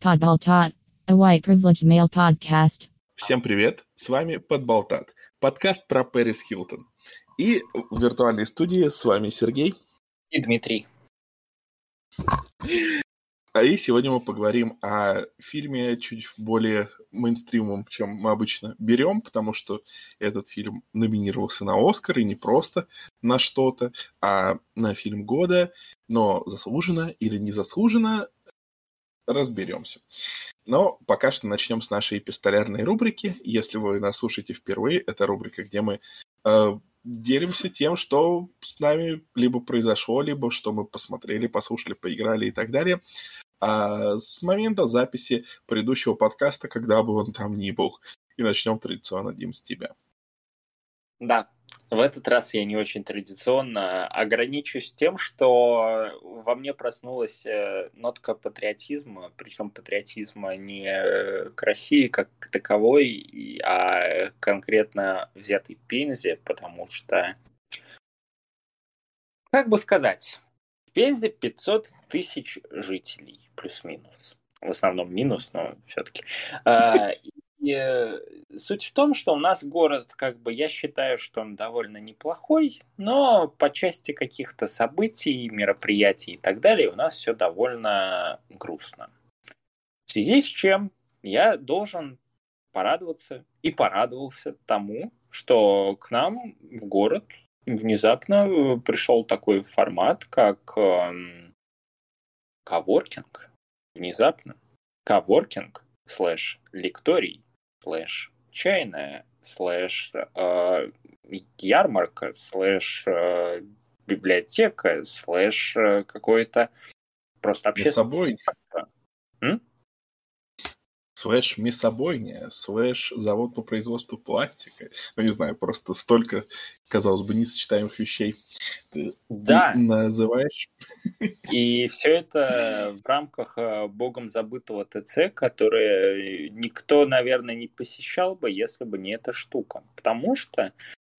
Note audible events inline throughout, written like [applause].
Podbaltot, a white privileged male podcast. Всем привет, с вами Подболтат, подкаст про Пэрис Хилтон. И в виртуальной студии с вами Сергей. И Дмитрий. А и сегодня мы поговорим о фильме чуть более мейнстримом, чем мы обычно берем, потому что этот фильм номинировался на Оскар, и не просто на что-то, а на фильм года, но заслуженно или не заслуженно, разберемся. Но пока что начнем с нашей пистолярной рубрики. Если вы нас слушаете впервые, это рубрика, где мы э, делимся тем, что с нами либо произошло, либо что мы посмотрели, послушали, поиграли и так далее. А с момента записи предыдущего подкаста, когда бы он там ни был. И начнем традиционно, Дим, с тебя. Да, в этот раз я не очень традиционно ограничусь тем, что во мне проснулась э, нотка патриотизма, причем патриотизма не к России как к таковой, а конкретно взятой Пензе, потому что, как бы сказать, в Пензе 500 тысяч жителей, плюс-минус. В основном минус, но все-таки. Э, суть в том, что у нас город, как бы, я считаю, что он довольно неплохой, но по части каких-то событий, мероприятий и так далее у нас все довольно грустно. В связи с чем я должен порадоваться и порадовался тому, что к нам в город внезапно пришел такой формат, как эм, коворкинг. Внезапно. Коворкинг слэш лекторий слэш чайная слэш э, ярмарка слэш э, библиотека слэш э, какое-то. Просто общественное слэш мясобойня, слэш завод по производству пластика. Ну, не знаю, просто столько, казалось бы, несочетаемых вещей ты да. называешь. И все это в рамках э, богом забытого ТЦ, которое никто, наверное, не посещал бы, если бы не эта штука. Потому что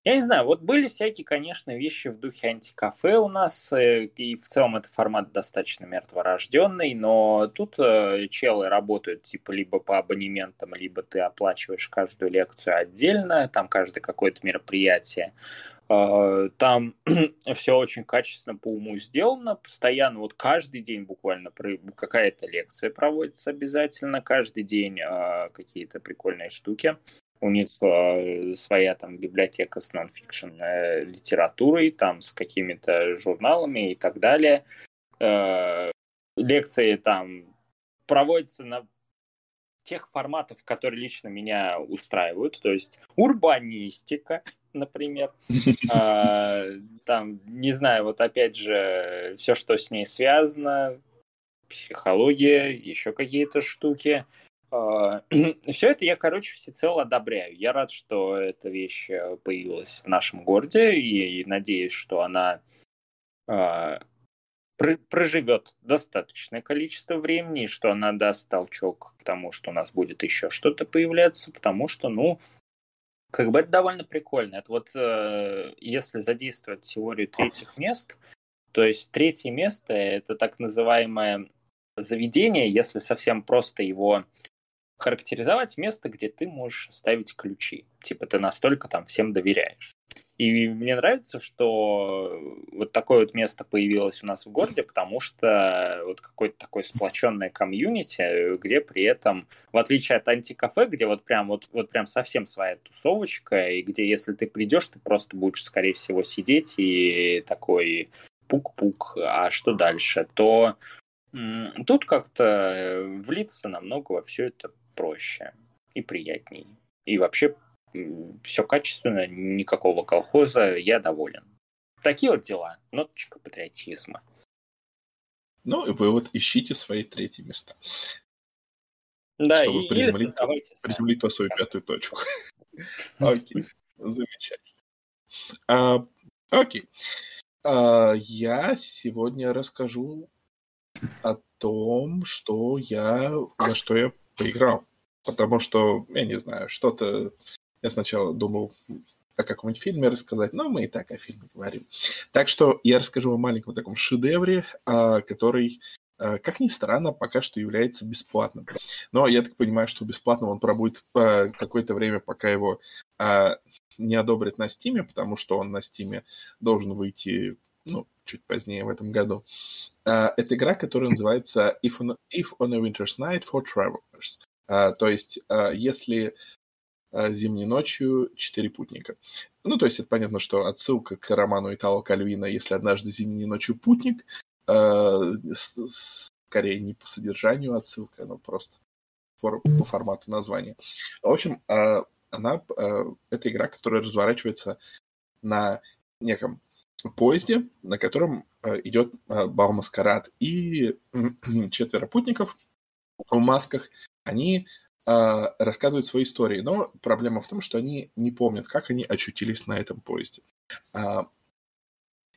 я не знаю, вот были всякие, конечно, вещи в духе антикафе у нас, э, и в целом этот формат достаточно мертворожденный, но тут э, челы работают типа либо по абонементам, либо ты оплачиваешь каждую лекцию отдельно, там каждое какое-то мероприятие. Э, там [clears throat] все очень качественно по уму сделано, постоянно, вот каждый день буквально какая-то лекция проводится обязательно, каждый день какие-то прикольные штуки у них э, своя там библиотека с нон-фикшн э, литературой, там с какими-то журналами и так далее. Э, лекции там проводятся на тех форматов, которые лично меня устраивают, то есть урбанистика, например, [laughs] там, не знаю, вот опять же, все, что с ней связано, психология, еще какие-то штуки, [clears throat] Все это я, короче, всецело одобряю. Я рад, что эта вещь э, появилась в нашем городе, и надеюсь, что она а, проживет достаточное количество времени, и что она даст толчок к тому, что у нас будет еще что-то появляться, потому что, ну, как бы это довольно прикольно. Это вот э, если задействовать теорию третьих мест, то есть третье место это так называемое заведение, если совсем просто его характеризовать место, где ты можешь ставить ключи. Типа ты настолько там всем доверяешь. И мне нравится, что вот такое вот место появилось у нас в городе, потому что вот какое-то такое сплоченное комьюнити, где при этом, в отличие от антикафе, где вот прям вот, вот прям совсем своя тусовочка, и где если ты придешь, ты просто будешь, скорее всего, сидеть и такой пук-пук, а что дальше, то Тут как-то влиться намного во все это проще и приятней. И вообще все качественно, никакого колхоза, я доволен. Такие вот дела. Ноточка патриотизма. Ну, и вы вот ищите свои третьи места. Да, чтобы и, приземлить, приземлить ту свою пятую точку. [laughs] Окей, замечательно. А, окей. А, я сегодня расскажу о том, что я, во что я поиграл. Потому что, я не знаю, что-то... Я сначала думал о каком-нибудь фильме рассказать, но мы и так о фильме говорим. Так что я расскажу о маленьком таком шедевре, а, который, а, как ни странно, пока что является бесплатным. Но я так понимаю, что бесплатным он пробудет какое-то время, пока его а, не одобрят на Стиме, потому что он на Стиме должен выйти ну, чуть позднее в этом году. Это игра, которая называется If on, If on a Winter's Night for Travelers. То есть, если а, зимней ночью четыре путника. Ну, то есть это понятно, что отсылка к роману Итало Кальвина «Если однажды зимней ночью путник», скорее не по содержанию отсылка, но просто по формату названия. В общем, она, э, это игра, которая разворачивается на неком поезде, на котором э, идет э, бал-маскарад. И [clears throat] четверо путников в масках, они а, рассказывают свои истории. Но проблема в том, что они не помнят, как они очутились на этом поезде. А,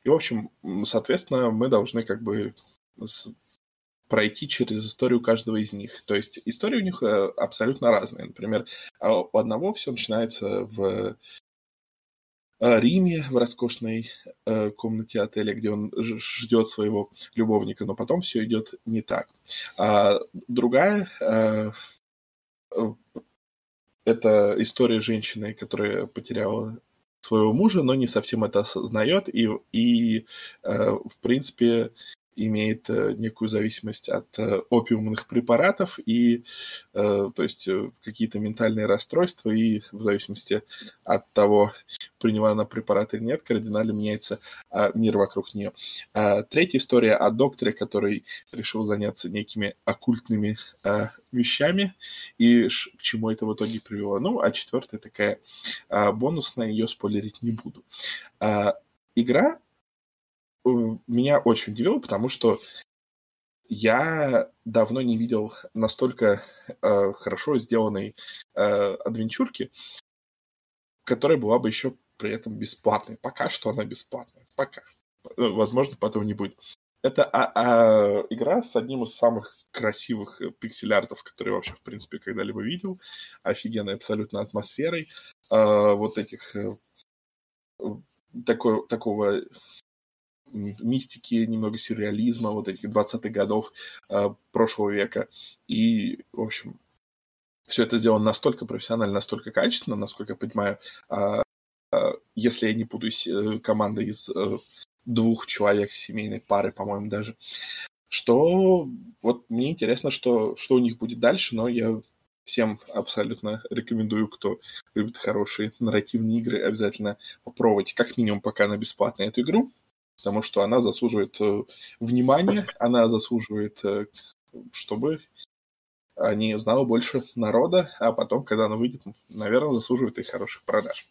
и, в общем, соответственно, мы должны как бы пройти через историю каждого из них. То есть истории у них э, абсолютно разные. Например, а, у одного все начинается в э, Риме, в роскошной э, комнате отеля, где он ждет своего любовника, но потом все идет не так. А другая это история женщины, которая потеряла своего мужа, но не совсем это осознает и, и э, в принципе, имеет э, некую зависимость от э, опиумных препаратов и, э, то есть, какие-то ментальные расстройства, и в зависимости от того, приняла она препараты или нет, кардинально меняется а, мир вокруг нее. А, третья история о докторе, который решил заняться некими оккультными а, вещами, и к чему это в итоге привело. Ну, а четвертая такая бонусная, ее спойлерить не буду. Игра меня очень удивило, потому что я давно не видел настолько э, хорошо сделанной э, адвенчурки, которая была бы еще при этом бесплатной. Пока что она бесплатная. Пока. Э, возможно, потом не будет. Это а, а, игра с одним из самых красивых э, пиксель-артов, которые вообще, в принципе, когда-либо видел. Офигенной абсолютно атмосферой. Э, вот этих... Э, такой, такого мистики, немного сюрреализма вот этих 20-х годов э, прошлого века. И, в общем, все это сделано настолько профессионально, настолько качественно, насколько я понимаю, э, э, если я не путаюсь, э, команда из э, двух человек семейной пары, по-моему, даже, что вот мне интересно, что, что у них будет дальше, но я всем абсолютно рекомендую, кто любит хорошие нарративные игры, обязательно попробовать, как минимум, пока она бесплатная, эту игру потому что она заслуживает э, внимания, она заслуживает, э, чтобы не знало больше народа, а потом, когда она выйдет, наверное, заслуживает и хороших продаж.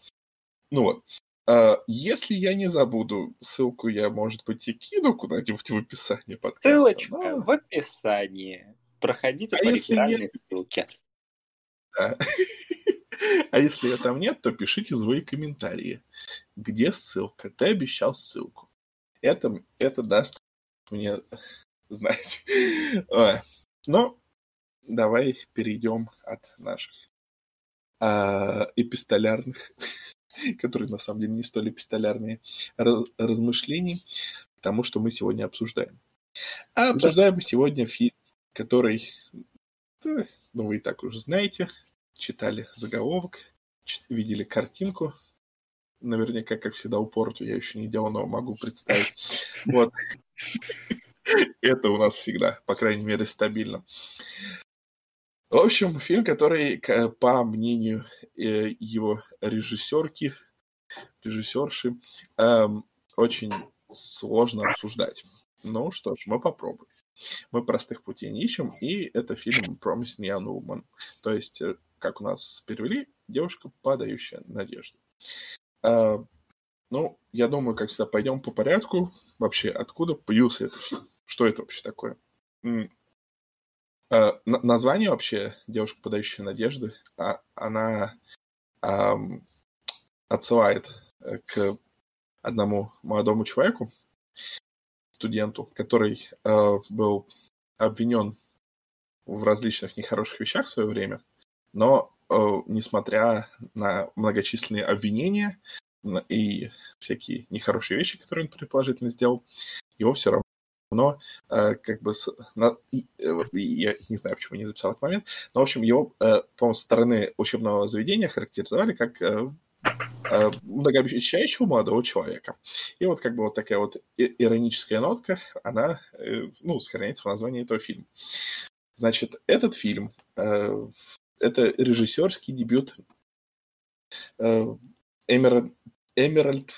Ну вот. А, если я не забуду, ссылку я, может быть, и кину куда-нибудь в описании подкаста. Ссылочка но... в описании. Проходите а по реферальной нет... ссылке. Да. [laughs] А если ее там нет, то пишите свои комментарии. Где ссылка? Ты обещал ссылку это, это даст мне [laughs] знать. Но давай перейдем от наших а, эпистолярных, [laughs] которые на самом деле не столь эпистолярные, раз, размышлений к тому, что мы сегодня обсуждаем. А обсуждаем мы сегодня фильм, который, ну, вы и так уже знаете, читали заголовок, видели картинку, наверняка, как всегда, упорту я еще не делал, но могу представить. [laughs] Вот. Это у нас всегда, по крайней мере, стабильно. В общем, фильм, который, по мнению э, его режиссерки, режиссерши, эм, очень сложно обсуждать. Ну что ж, мы попробуем. Мы простых путей не ищем, и это фильм Promising Young Woman. То есть, э, как у нас перевели, девушка, подающая надежды. А, ну, я думаю, как всегда, пойдем по порядку. Вообще, откуда появился этот фильм? Что это вообще такое? А, название вообще «Девушка, подающая надежды», а, она отсылает э, к одному молодому человеку, студенту, который э, был обвинен в различных нехороших вещах в свое время, но несмотря на многочисленные обвинения и всякие нехорошие вещи, которые он предположительно сделал, его все равно но э, как бы с, на, и, э, я не знаю, почему не записал этот момент, но, в общем, его, э, по-моему, со стороны учебного заведения характеризовали как э, э, многообещающего молодого человека. И вот как бы вот такая вот ироническая нотка, она, э, ну, сохраняется в названии этого фильма. Значит, этот фильм, э, это режиссерский дебют э, Эмеральд, Эмеральд.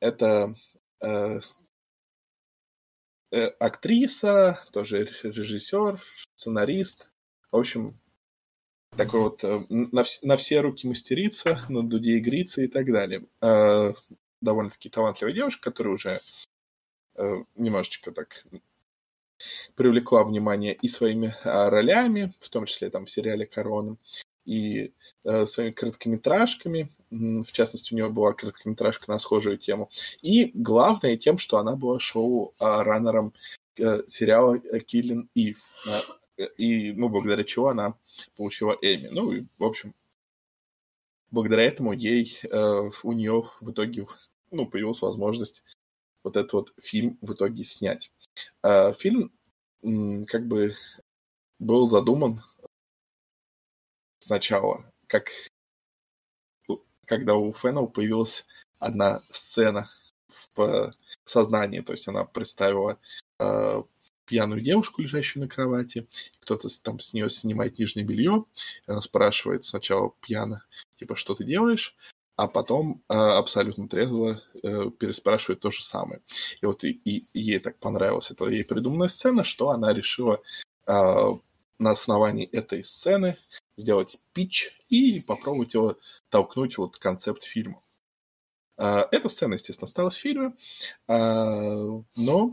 Это э, Э, актриса, тоже режиссер, сценарист. В общем, такой вот э, на, на все руки мастерица, на дуде игрица и так далее. Э, довольно-таки талантливая девушка, которая уже э, немножечко так привлекла внимание и своими а, ролями, в том числе там в сериале «Корона», и э, своими короткометражками. В частности, у нее была короткометражка на схожую тему. И главное тем, что она была шоу-раннером э, сериала Killing Eve. Э, и, ну, благодаря чего она получила Эми. Ну, и, в общем, благодаря этому ей, э, у нее в итоге, ну, появилась возможность вот этот вот фильм в итоге снять. Э, фильм, как бы, был задуман сначала, как когда у Феннел появилась одна сцена в сознании, то есть она представила э, пьяную девушку, лежащую на кровати, кто-то там с нее снимает нижнее белье, она спрашивает сначала пьяно, типа, что ты делаешь, а потом э, абсолютно трезво э, переспрашивает то же самое. И вот и, и ей так понравилась эта ей придуманная сцена, что она решила э, на основании этой сцены сделать питч и попробовать его толкнуть вот концепт фильма. А, эта сцена, естественно, осталась в фильме, а, но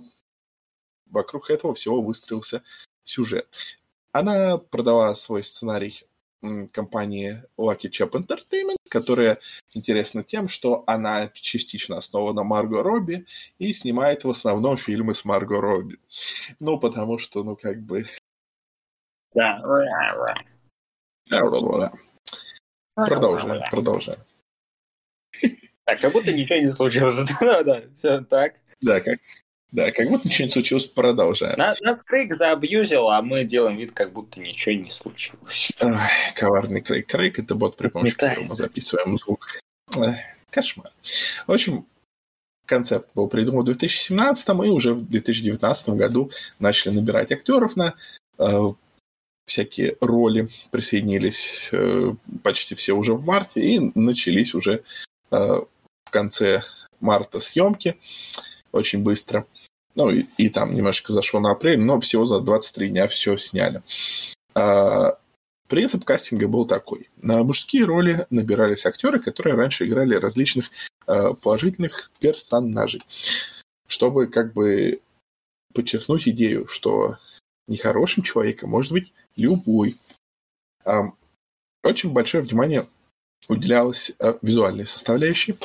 вокруг этого всего выстроился сюжет. Она продала свой сценарий компании Lucky Chap Entertainment, которая интересна тем, что она частично основана Марго Робби и снимает в основном фильмы с Марго Робби. Ну, потому что, ну, как бы... Да. Продолжаем, продолжаем. Так, как будто ничего не случилось. [laughs] да, да, все так. Да, как, да, как будто ничего не случилось, продолжаем. Нас, нас Крейг заабьюзил, а мы делаем вид, как будто ничего не случилось. Ой, коварный Крейг. Крейг — это бот, при помощи которого мы записываем звук. Ой, кошмар. В общем, концепт был придуман в 2017 и уже в 2019 году начали набирать актеров на э, всякие роли присоединились э, почти все уже в марте, и начались уже э, в конце марта съемки очень быстро. Ну, и, и там немножко зашло на апрель, но всего за 23 дня все сняли. А, принцип кастинга был такой. На мужские роли набирались актеры, которые раньше играли различных э, положительных персонажей, чтобы как бы подчеркнуть идею, что нехорошим человеком может быть любой. Очень большое внимание уделялось э, визуальной составляющей.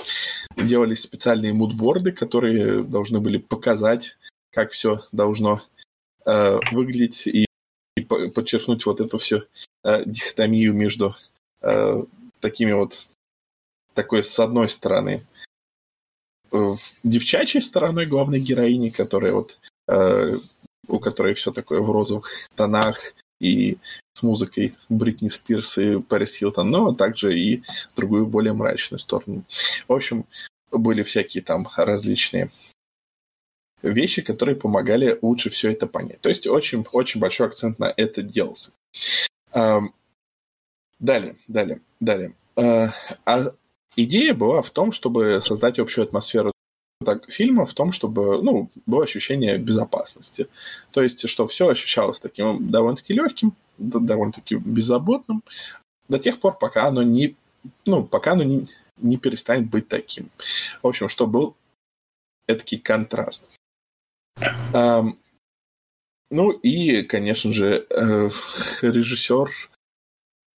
Делались специальные мудборды, которые должны были показать, как все должно э, выглядеть и, и подчеркнуть вот эту всю э, дихотомию между э, такими вот такой с одной стороны э, девчачьей стороной главной героини, которая вот э, у которой все такое в розовых тонах и с музыкой Бритни Спирс и Пэрис Хилтон, но также и другую более мрачную сторону. В общем, были всякие там различные вещи, которые помогали лучше все это понять. То есть очень, очень большой акцент на это делался. Далее, далее, далее. А, а идея была в том, чтобы создать общую атмосферу так, фильма в том, чтобы ну, было ощущение безопасности. То есть, что все ощущалось таким довольно-таки легким, довольно-таки беззаботным, до тех пор, пока оно не, ну, пока оно не, не перестанет быть таким. В общем, что был этакий контраст. Um, ну и, конечно же, э, режиссер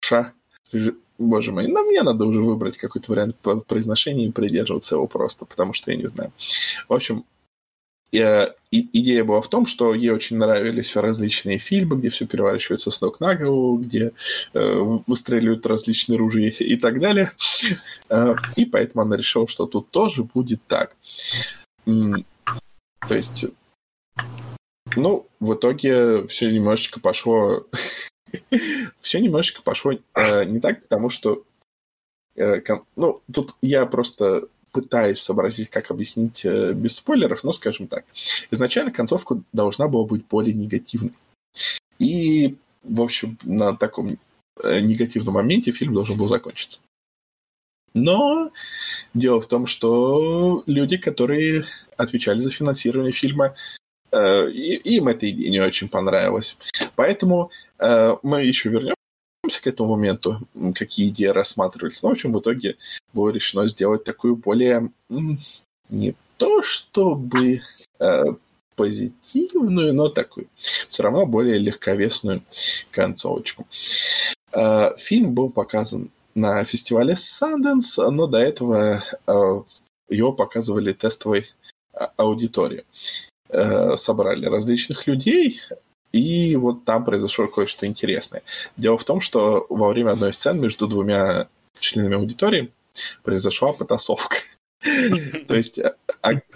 Ша, реж, Боже мой, ну мне надо уже выбрать какой-то вариант произношения и придерживаться его просто, потому что я не знаю. В общем, и, идея была в том, что ей очень нравились различные фильмы, где все переворачивается с ног на голову, где э, выстреливают различные ружья и так далее. Э, и поэтому она решила, что тут тоже будет так. То есть, ну, в итоге все немножечко пошло... [laughs] [laughs] все немножечко пошло э, не так, потому что... Э. Ну, тут я просто пытаюсь сообразить, как объяснить э, без спойлеров, но скажем так. Изначально концовка должна была быть более негативной. И, в общем, на таком негативном моменте фильм должен был закончиться. Но дело в том, что люди, которые отвечали за финансирование фильма, э, им эта идея не очень понравилась. Поэтому э, мы еще вернемся к этому моменту, какие идеи рассматривались. Но, в общем, в итоге было решено сделать такую более не то чтобы э, позитивную, но такую все равно более легковесную концовочку. Фильм был показан на фестивале Sundance, но до этого его показывали тестовой а, аудитории. Э, собрали различных людей, и вот там произошло кое-что интересное. Дело в том, что во время одной из сцен между двумя членами аудитории произошла потасовка. [laughs] То есть э,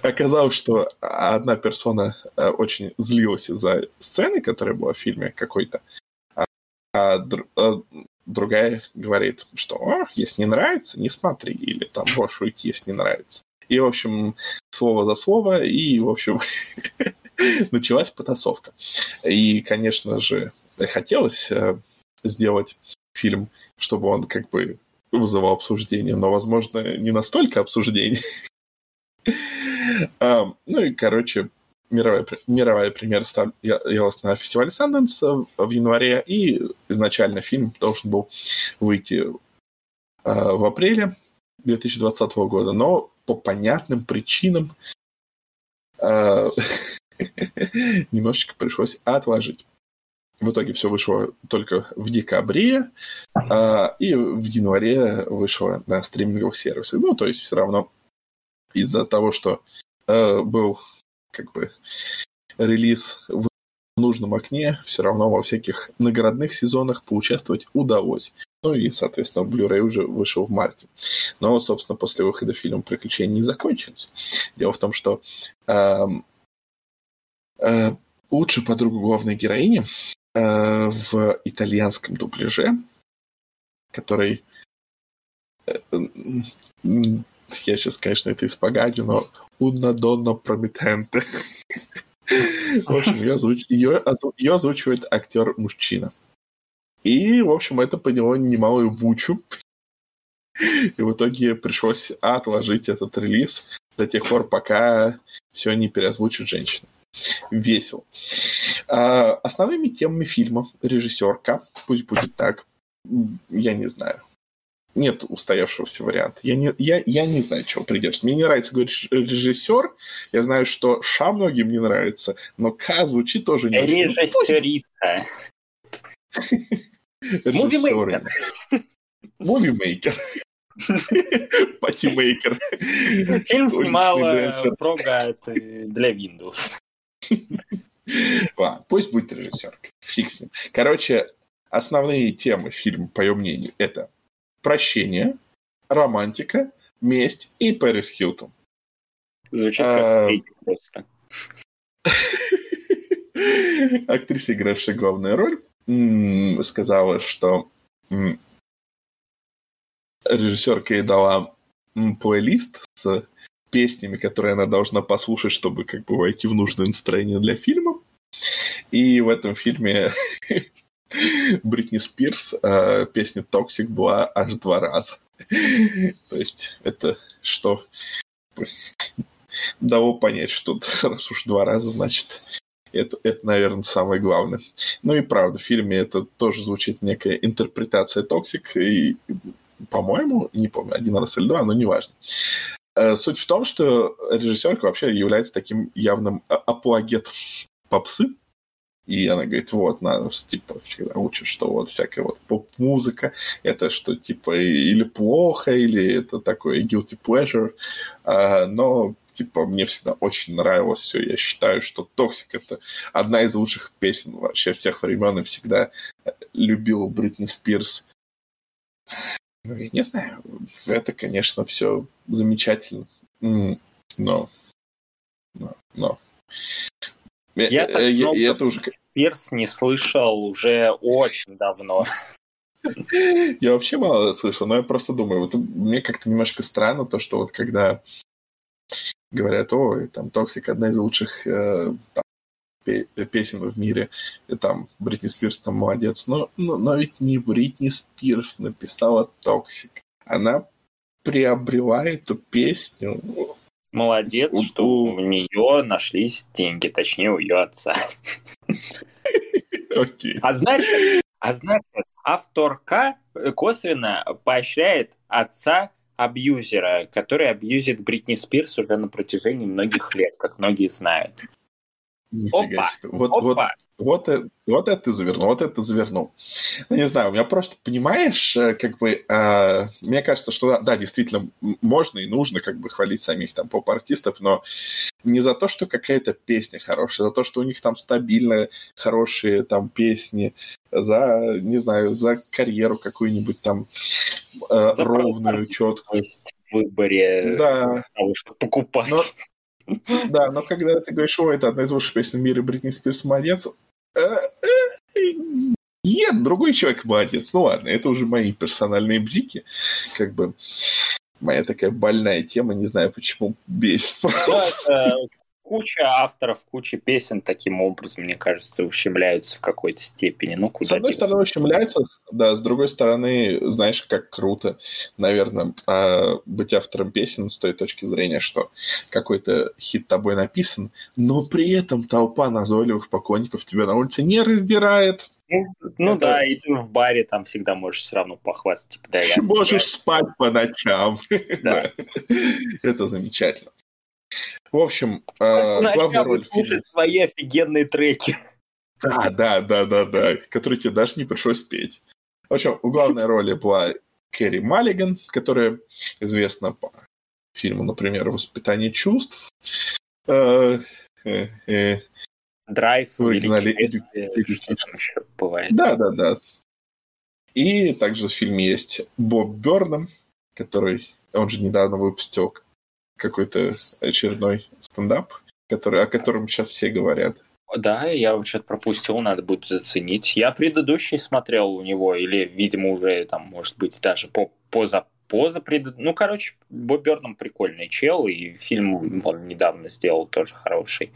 оказалось, что одна персона э, очень злилась из-за сцены, которая была в фильме какой-то, а, а, а другая говорит, что О, если не нравится, не смотри, или там можешь уйти, если не нравится. И, в общем, слово за слово, и, в общем, [laughs] началась потасовка. И, конечно же, хотелось э, сделать фильм, чтобы он как бы вызывал обсуждение, но, возможно, не настолько обсуждение. [laughs] ну и, короче, мировая, мировая премьера состоялась на фестивале Sundance в январе, и изначально фильм должен был выйти э, в апреле 2020 года, но по понятным причинам э, [laughs] немножечко пришлось отложить. В итоге все вышло только в декабре, а, и в январе вышло на стриминговых сервисах. Ну, то есть все равно из-за того, что э, был как бы релиз в нужном окне, все равно во всяких наградных сезонах поучаствовать удалось. Ну и, соответственно, Blu-ray уже вышел в марте. Но, собственно, после выхода фильма «Приключения» не закончились. Дело в том, что э, э, лучшую подругу главной героини э, в итальянском дубляже, который... Э, я сейчас, конечно, это испоганю, но «Una donna promettente». [laughs] В общем, ее озвучивает актер-мужчина. И, в общем, это подняло немалую бучу. И в итоге пришлось отложить этот релиз до тех пор, пока все не переозвучит женщина. Весело. А, основными темами фильма режиссерка, пусть будет так, я не знаю. Нет устоявшегося варианта. Я не, я, я не знаю, чего придерживаться. Мне не нравится говорить режиссер. Я знаю, что Ша многим не нравится, но К звучит тоже не очень. Режиссерица. Мувимейкер. Мувимейкер. [laughs] Movie Maker. Фильм снимала прога для Windows. Ладно, пусть будет режиссер. Фиг с ним. Короче, основные темы фильма, по ее мнению, это прощение, романтика, месть и Пэрис Хилтон. Звучит как а... просто. [laughs] Актриса, игравшая главную роль, сказала, что режиссерка ей дала плейлист с песнями, которые она должна послушать, чтобы как бы войти в нужное настроение для фильма. И в этом фильме [laughs] Бритни Спирс э, песня «Toxic» была аж два раза. [laughs] То есть это что дало понять, что [laughs] раз уж два раза, значит, это, это, наверное, самое главное. Ну и правда, в фильме это тоже звучит некая интерпретация «Toxic», и, по-моему, не помню, один раз или два, но неважно. Э, суть в том, что режиссерка вообще является таким явным а, апологетом попсы, и она говорит, вот, надо, типа, всегда учат, что вот всякая вот поп-музыка, это что, типа, или плохо, или это такой guilty pleasure, а, но типа, мне всегда очень нравилось все. Я считаю, что «Toxic» — это одна из лучших песен вообще всех времен, и всегда любил Бритни Спирс. Ну, я не знаю, это, конечно, все замечательно, но... но, но. Я, я, я, я это уже... Спирс не слышал уже очень давно. Я вообще мало слышал, но я просто думаю, вот мне как-то немножко странно то, что вот когда говорят, о, там Toxic одна из лучших э, там, песен в мире, и там Бритни Спирс там молодец, но, но, но ведь не Бритни Спирс написала Toxic. Она приобрела эту песню. Молодец, у, что у нее нашлись деньги, точнее у ее отца. [laughs] Okay. А знаешь, а знаешь, авторка косвенно поощряет отца абьюзера, который абьюзит Бритни Спирс уже на протяжении многих лет, как многие знают. Нифига Опа! Себе. Вот, Опа! вот, вот, э, вот это ты завернул, вот это ты завернул. Ну, не знаю, у меня просто, понимаешь, э, как бы, э, мне кажется, что да, да, действительно, можно и нужно как бы хвалить самих там поп-артистов, но не за то, что какая-то песня хорошая, за то, что у них там стабильно хорошие там песни, за, не знаю, за карьеру какую-нибудь там э, ровную, четкую. В выборе да. того, что покупать. Но, да, но когда ты говоришь, о, это одна из лучших песен в мире, Бритни Спирс молодец, э, э, нет, другой человек молодец. Ну ладно, это уже мои персональные бзики. Как бы моя такая больная тема, не знаю, почему бесит. Да, куча авторов, куча песен таким образом, мне кажется, ущемляются в какой-то степени. Ну, куда с одной стороны, ущемляются, да, с другой стороны, знаешь, как круто, наверное, а, быть автором песен с той точки зрения, что какой-то хит тобой написан, но при этом толпа назойливых поклонников тебя на улице не раздирает. Ну, ну это... да, и ты в баре там всегда можешь все равно похвастаться. Типа, [laughs] да, я, можешь я... спать по ночам. [laughs] Да. Это замечательно. В общем, э, главная роль слушать свои офигенные треки. [laughs] Да, да, да, да, да, которые тебе даже не пришлось петь. В общем, в главной роли была Кэрри Маллиган, которая известна по фильму, например, «Воспитание чувств». Э, э, Драйв, Великий бывает. Да, да, да. И также в фильме есть Боб Бёрнам, который, он же недавно выпустил какой-то очередной стендап, который, о котором сейчас все говорят. Да, я вот что-то пропустил, надо будет заценить. Я предыдущий смотрел у него, или, видимо, уже там, может быть, даже по поза поза пред... Ну, короче, Боб Бёрном прикольный чел, и фильм он недавно сделал тоже хороший.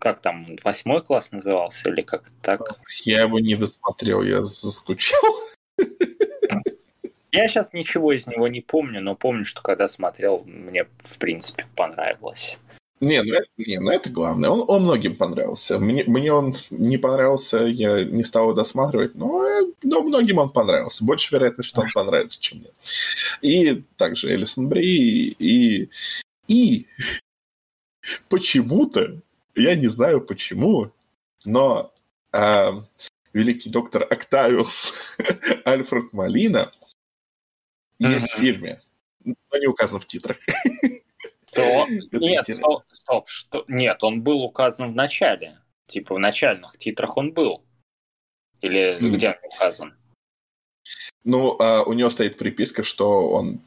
Как там, восьмой класс назывался, или как так? Я его не досмотрел, я заскучал. [laughs] Я сейчас ничего из него не помню, но помню, что когда смотрел, мне, в принципе, понравилось. Не, ну это, не, ну это главное. Он, он многим понравился. Мне, мне он не понравился, я не стал его досматривать, но, но многим он понравился. Больше вероятность, что он понравится, чем мне. И также Элисон Бри, и, и [laughs] почему-то, я не знаю почему, но э, великий доктор Октавиус [laughs] Альфред Малина есть в фильме, но не указан в титрах. [laughs] Нет, стоп, стоп, что? Нет, он был указан в начале. Типа в начальных титрах он был. Или где он указан? Ну, а у него стоит приписка, что он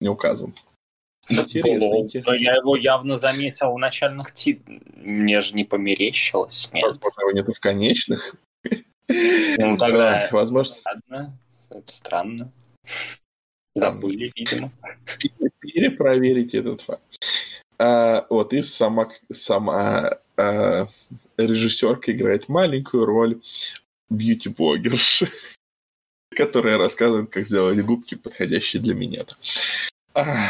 не указан. Интересно. Но я его явно заметил в начальных титрах. Мне же не померещилось. Нет. Возможно, его нету в конечных. Ну, тогда... [laughs] Возможно. Ладно, это странно. Забыли, видимо. Перепроверить этот факт. А, вот, и сама, сама а, режиссерка играет маленькую роль бьюти-блогерши, которая рассказывает, как сделать губки, подходящие для меня. А,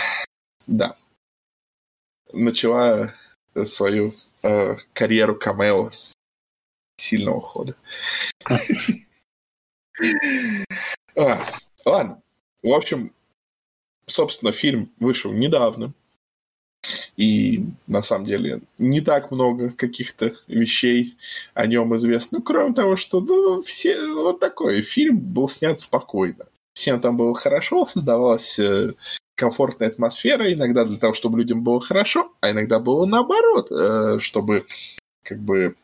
да. Начала свою а, карьеру камео с сильного хода. [laughs] А, ладно. В общем, собственно, фильм вышел недавно. И на самом деле не так много каких-то вещей о нем известно. Ну, кроме того, что ну, все вот такой фильм был снят спокойно. всем там было хорошо, [laughs] создавалась э, комфортная атмосфера, иногда для того, чтобы людям было хорошо, а иногда было наоборот, э, чтобы как бы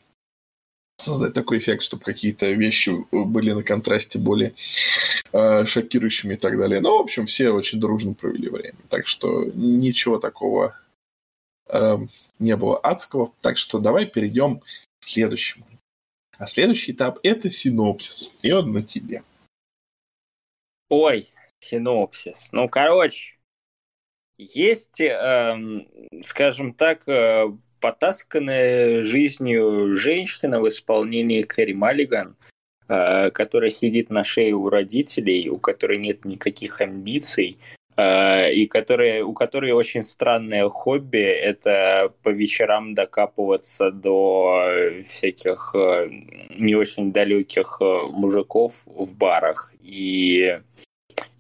создать такой эффект, чтобы какие-то вещи были на контрасте более э, шокирующими и так далее. Ну, в общем, все очень дружно провели время. Так что ничего такого э, не было адского. Так что давай перейдем к следующему. А следующий этап – это синопсис. И он на тебе. Ой, синопсис. Ну, короче, есть, э, скажем так, э, потасканная жизнью женщина в исполнении Кэрри Маллиган, э, которая сидит на шее у родителей, у которой нет никаких амбиций, э, и которая, у которой очень странное хобби – это по вечерам докапываться до всяких э, не очень далеких мужиков в барах. И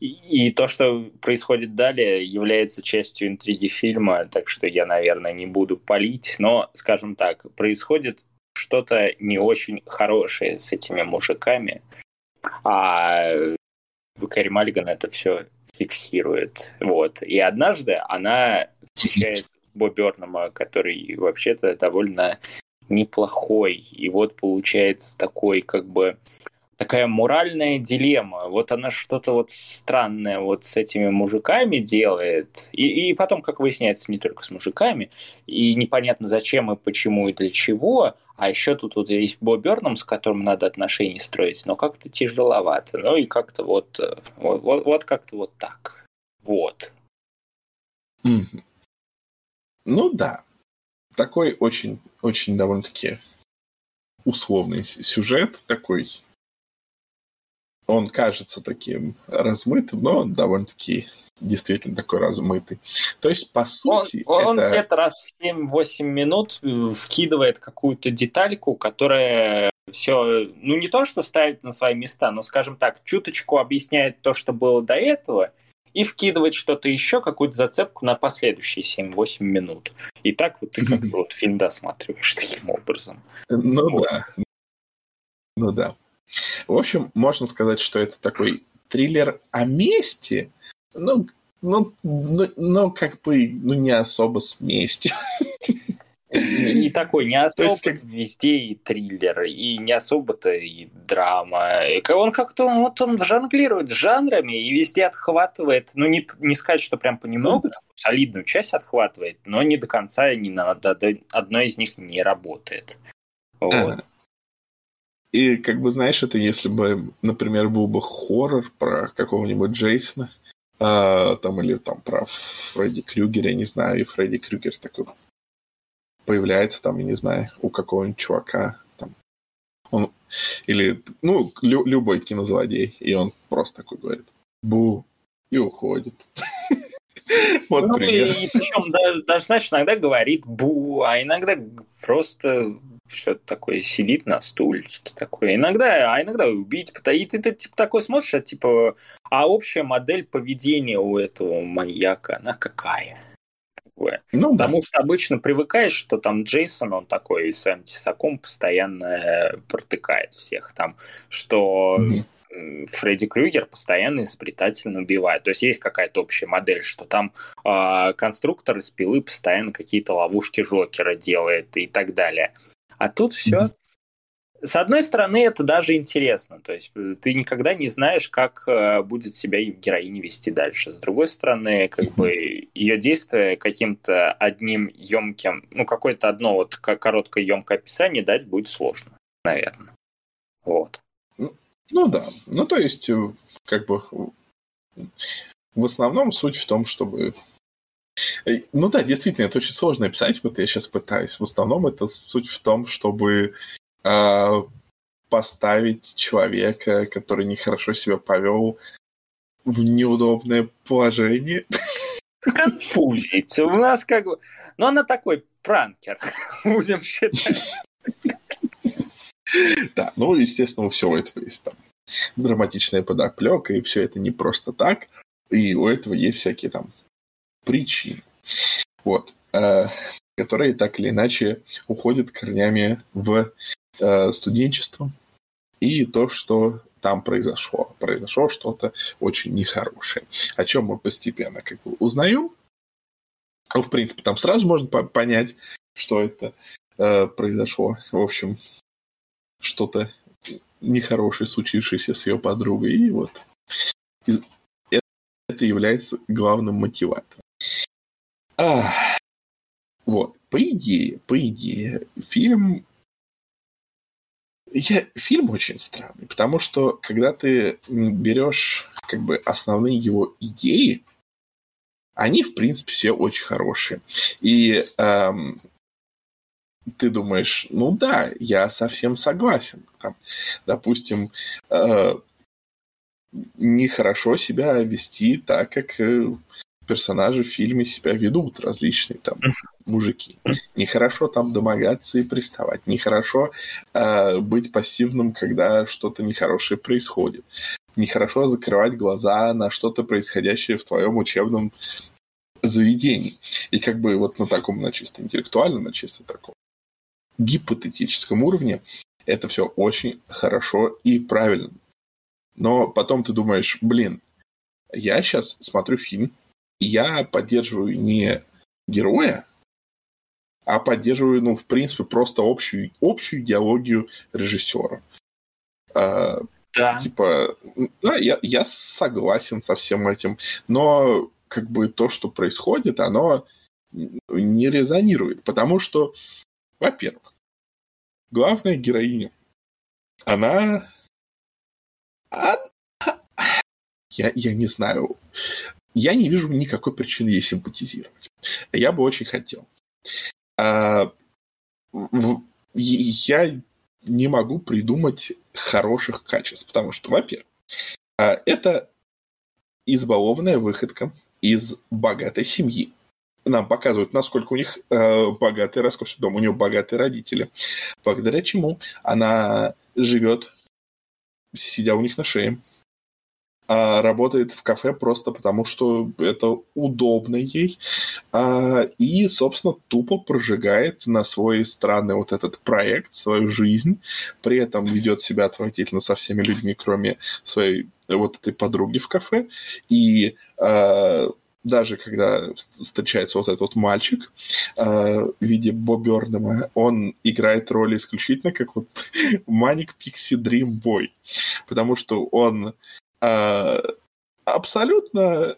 и, то, что происходит далее, является частью интриги фильма, так что я, наверное, не буду палить. Но, скажем так, происходит что-то не очень хорошее с этими мужиками. А Кэрри Маллиган это все фиксирует. Вот. И однажды она встречает Бо Бернама, который вообще-то довольно неплохой. И вот получается такой как бы такая моральная дилемма. Вот она что-то вот странное вот с этими мужиками делает. И, и потом, как выясняется, не только с мужиками. И непонятно зачем и почему и для чего. А еще тут вот есть Бо Берном, с которым надо отношения строить, но как-то тяжеловато. Ну и как-то вот, вот, вот, вот как-то вот так. Вот. Ну да. Такой очень, очень довольно-таки условный сюжет, такой он кажется таким размытым, но он довольно-таки действительно такой размытый. То есть, по сути, он, это... где-то раз в 7-8 минут э, вкидывает какую-то детальку, которая все, ну не то, что ставит на свои места, но, скажем так, чуточку объясняет то, что было до этого, и вкидывает что-то еще, какую-то зацепку на последующие 7-8 минут. И так вот ты как-то [laughs] вот фильм досматриваешь таким образом. Ну вот. да. Ну да. В общем, можно сказать, что это такой триллер о мести, ну, ну, ну, ну как бы, ну, не особо с местью. Не такой, не особо есть, как... везде и триллер, и не особо-то и драма. Он как-то, вот он жонглирует жанрами и везде отхватывает, ну, не, не сказать, что прям понемногу, ну, солидную часть отхватывает, но не до конца, ни на одной из них не работает. Вот. Ага. И, как бы, знаешь, это если бы, например, был бы хоррор про какого-нибудь Джейсона, а, там, или там про Фредди Крюгера, я не знаю, и Фредди Крюгер такой появляется там, я не знаю, у какого-нибудь чувака, там, он, или, ну, лю- любой кинозлодей, и он просто такой говорит, бу, и уходит. [laughs] Вот ну, пример. И, причем даже, даже, знаешь, иногда говорит бу, а иногда просто что-то такое сидит на стульчике такое. Иногда, а иногда убить. И ты, типа такой смотришь, а типа, а общая модель поведения у этого маньяка, она какая? Ну, Потому да. что обычно привыкаешь, что там Джейсон, он такой с антисаком постоянно протыкает всех там, что mm-hmm. Фредди Крюгер постоянно изобретательно убивает. То есть есть какая-то общая модель, что там э, конструктор из пилы постоянно какие-то ловушки Жокера делает и так далее. А тут все. С одной стороны, это даже интересно. То есть э, ты никогда не знаешь, как э, будет себя героиня вести дальше. С другой стороны, как бы ее действие каким-то одним емким, ну, какое-то одно вот короткое емкое описание дать будет сложно, наверное. Вот. Ну да. Ну, то есть, э, как бы в основном суть в том, чтобы... Э, ну да, действительно, это очень сложно описать, вот я сейчас пытаюсь. В основном это суть в том, чтобы э, поставить человека, который нехорошо себя повел, в неудобное положение. Конфузить. [laughs] У нас как бы... Ну, она такой пранкер, [laughs] будем считать. Да, ну, естественно, у всего этого есть там драматичная подоплека, и все это не просто так, и у этого есть всякие там причины, вот, э, которые так или иначе уходят корнями в э, студенчество и то, что там произошло. Произошло что-то очень нехорошее. О чем мы постепенно как бы узнаем. Ну, в принципе, там сразу можно понять, что это э, произошло. В общем, что-то нехорошее, случившееся с ее подругой. И вот это является главным мотиватором. Вот, по идее, по идее, фильм... Я, фильм очень странный, потому что когда ты берешь как бы основные его идеи, они, в принципе, все очень хорошие. И эм, ты думаешь, ну да, я совсем согласен. Там, допустим, э, нехорошо себя вести так, как э, персонажи в фильме себя ведут, различные там мужики. Нехорошо там домогаться и приставать. Нехорошо э, быть пассивным, когда что-то нехорошее происходит. Нехорошо закрывать глаза на что-то происходящее в твоем учебном заведении. И как бы вот на таком, на чисто интеллектуальном, на чисто таком гипотетическом уровне это все очень хорошо и правильно. Но потом ты думаешь, блин, я сейчас смотрю фильм, я поддерживаю не героя, а поддерживаю, ну, в принципе, просто общую, общую идеологию режиссера. А, да. Типа, да, я, я согласен со всем этим, но как бы то, что происходит, оно не резонирует, потому что, во-первых, главная героиня, она... А, я, я не знаю. Я не вижу никакой причины ей симпатизировать. Я бы очень хотел. А, в, я не могу придумать хороших качеств, потому что, во-первых, а, это избалованная выходка из богатой семьи нам показывают, насколько у них э, богатый, роскошный дом, у нее богатые родители, благодаря чему она живет, сидя у них на шее, а работает в кафе просто потому, что это удобно ей, а, и, собственно, тупо прожигает на свой странный вот этот проект, свою жизнь, при этом ведет себя отвратительно со всеми людьми, кроме своей вот этой подруги в кафе, и а, даже когда встречается вот этот вот мальчик э, в виде Бо Бёрнема, он играет роль исключительно как вот [laughs] Маник Пикси Дрим Бой. Потому что он абсолютно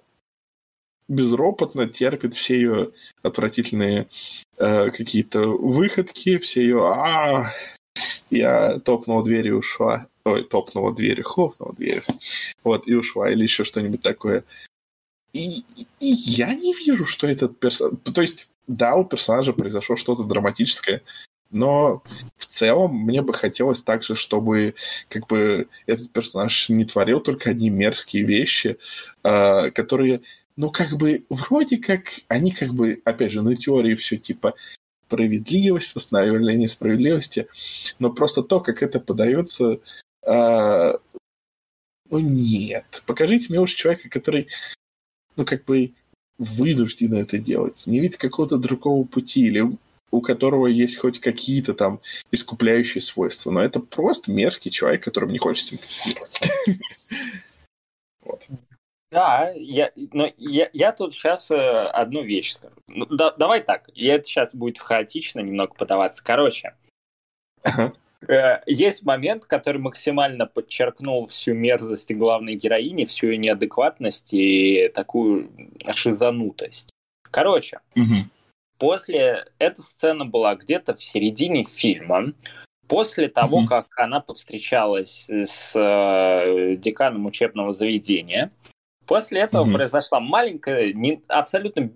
безропотно терпит все ее отвратительные э, какие-то выходки, все ее а я топнула дверь и ушла. Ой, топнула дверь, хлопнула дверь. Вот, и ушла. Или еще что-нибудь такое. И, и я не вижу, что этот персонаж... То есть, да, у персонажа произошло что-то драматическое, но в целом мне бы хотелось также, чтобы как бы этот персонаж не творил только одни мерзкие вещи, э, которые, ну, как бы, вроде как, они как бы, опять же, на теории все типа справедливость, восстановление справедливости, но просто то, как это подается, э, ну, нет. Покажите мне уж человека, который ну, как бы вынуждены это делать. Не видит какого-то другого пути или у которого есть хоть какие-то там искупляющие свойства. Но это просто мерзкий человек, которому не хочется симпатизировать. [laughs] Да, я, но я, я тут сейчас э, одну вещь скажу. Ну, да, давай так, и это сейчас будет хаотично немного подаваться. Короче, ага. Э, есть момент, который максимально подчеркнул всю мерзость главной героини, всю ее неадекватность и такую шизанутость. Короче, угу. После эта сцена была где-то в середине фильма. После того, угу. как она повстречалась с э, деканом учебного заведения, после этого угу. произошла маленькая, не, абсолютно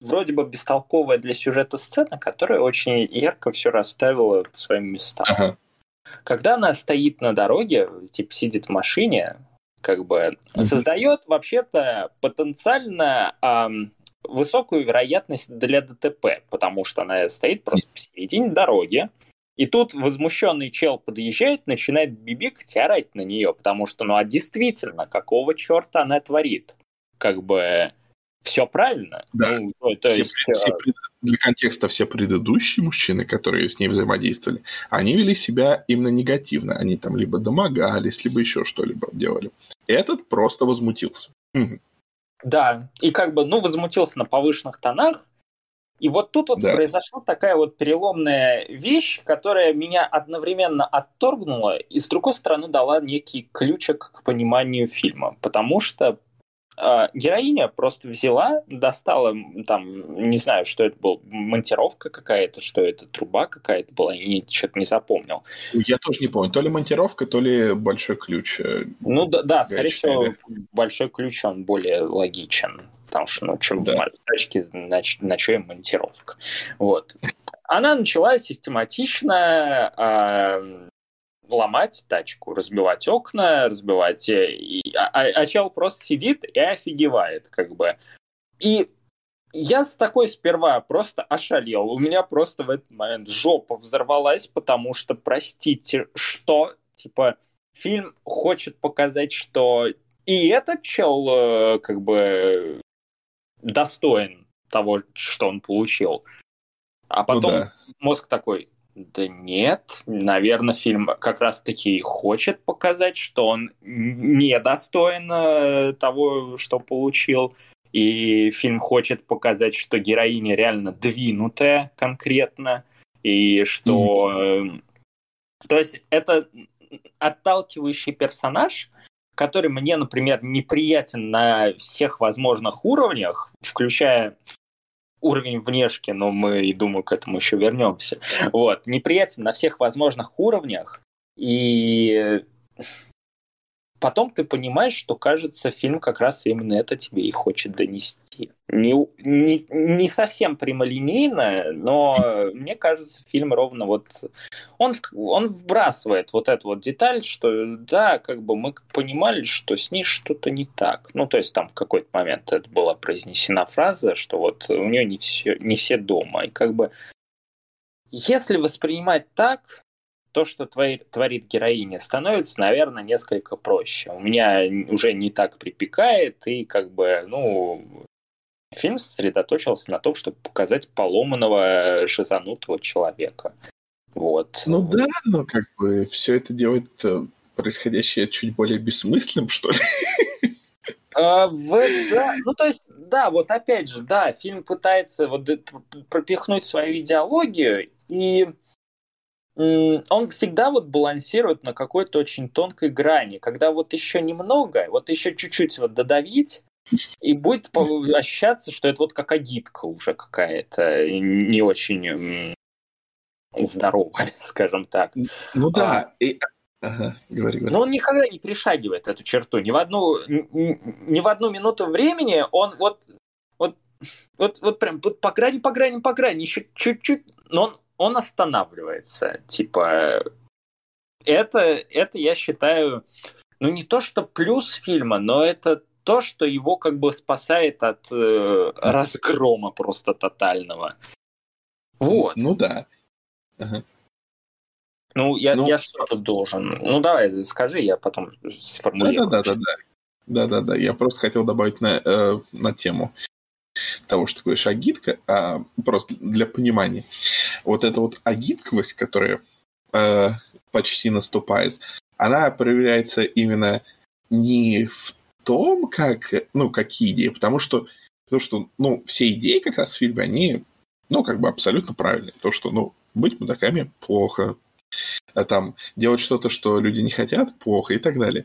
вроде бы бестолковая для сюжета сцена, которая очень ярко все расставила по своим местам. Ага. Когда она стоит на дороге, типа сидит в машине, как бы mm-hmm. создает вообще-то потенциально эм, высокую вероятность для ДТП, потому что она стоит просто посередине дороги, и тут возмущенный чел подъезжает, начинает бибикать и орать на нее, потому что, ну а действительно, какого черта она творит? Как бы все правильно. Да. Ну, то все, есть, все, э, для контекста все предыдущие мужчины, которые с ней взаимодействовали, они вели себя именно негативно. Они там либо домогались, либо еще что-либо делали. Этот просто возмутился. Мгм. Да, и как бы, ну, возмутился на повышенных тонах. И вот тут вот Да. произошла такая вот переломная вещь, которая меня одновременно отторгнула и, с другой стороны, дала некий ключик к пониманию фильма. Потому что героиня просто взяла, достала, там, не знаю, что это был, монтировка какая-то, что это, труба какая-то была, я что-то не запомнил. Я тоже не помню, то ли монтировка, то ли большой ключ. Э, Ну да, да скорее всего, большой ключ, он более логичен. Потому что, ну, что Да. тачки, на, на чё им монтировка. Вот. Она начала систематично а, ломать тачку, разбивать окна, разбивать... э, и- а, а- а чел просто сидит и офигевает, как бы. И я с такой сперва просто ошалел. У меня просто в этот момент жопа взорвалась, потому что, простите, что? Типа, фильм хочет показать, что и этот чел э, как бы достоин того, что он получил. А ну потом да. мозг такой, да нет, наверное, фильм как раз-таки хочет показать, что он недостоин э, того, что получил. И фильм хочет показать, что героиня реально двинутая конкретно, и что... э, То есть это отталкивающий персонаж, который мне, например, неприятен на всех возможных уровнях, включая уровень внешки, но мы, и думаю, к этому еще вернемся. Вот, неприятен на всех возможных уровнях, и потом ты понимаешь, что, кажется, фильм как раз именно это тебе и хочет донести. Не, не, не совсем прямолинейно, но мне кажется, фильм ровно вот... Он, он вбрасывает вот эту вот деталь, что да, как бы мы понимали, что с ней что-то не так. Ну, то есть там в какой-то момент это была произнесена фраза, что вот у нее не все, не все дома. И как бы если воспринимать так, то, что твори- творит героиня, становится, наверное, несколько проще. У меня уже не так припекает, и как бы, ну, фильм сосредоточился на том, чтобы показать поломанного, шизанутого человека. Вот. Ну да, но как бы все это делает э, происходящее чуть более бессмысленным, что ли. А, в- да, ну, то есть, да, вот опять же, да, фильм пытается вот э, пр- пропихнуть свою идеологию, и он всегда вот балансирует на какой-то очень тонкой грани, когда вот еще немного, вот еще чуть-чуть вот додавить, и будет ощущаться, что это вот как агитка уже какая-то, не очень здоровая, [laughs] скажем так. Ну да. и- Ага, говори, говори. Но он никогда не перешагивает эту черту. Ни в одну, н- н- ни в одну минуту времени он вот, вот, вот, вот прям вот по грани, по грани, по грани, еще чуть-чуть, но он, он останавливается. Типа, это, это я считаю, ну не то, что плюс фильма, но это то, что его как бы спасает от э, разгрома просто тотального. Вот. Ну да. Ага. Ну, я, Ну, я что тут должен? Ну, давай, скажи, я потом сформулирую. Да-да-да-да-да. Да-да-да, я просто хотел добавить на, э, на тему того, что такое агитка, а, просто для понимания. Вот эта вот агитковость, которая э, почти наступает, она проявляется именно не в том, как, ну, какие идеи, потому что, потому что, ну, все идеи как раз в фильме, они, ну, как бы абсолютно правильные. То, что, ну, быть мудаками плохо, а там делать что-то, что люди не хотят, плохо и так далее.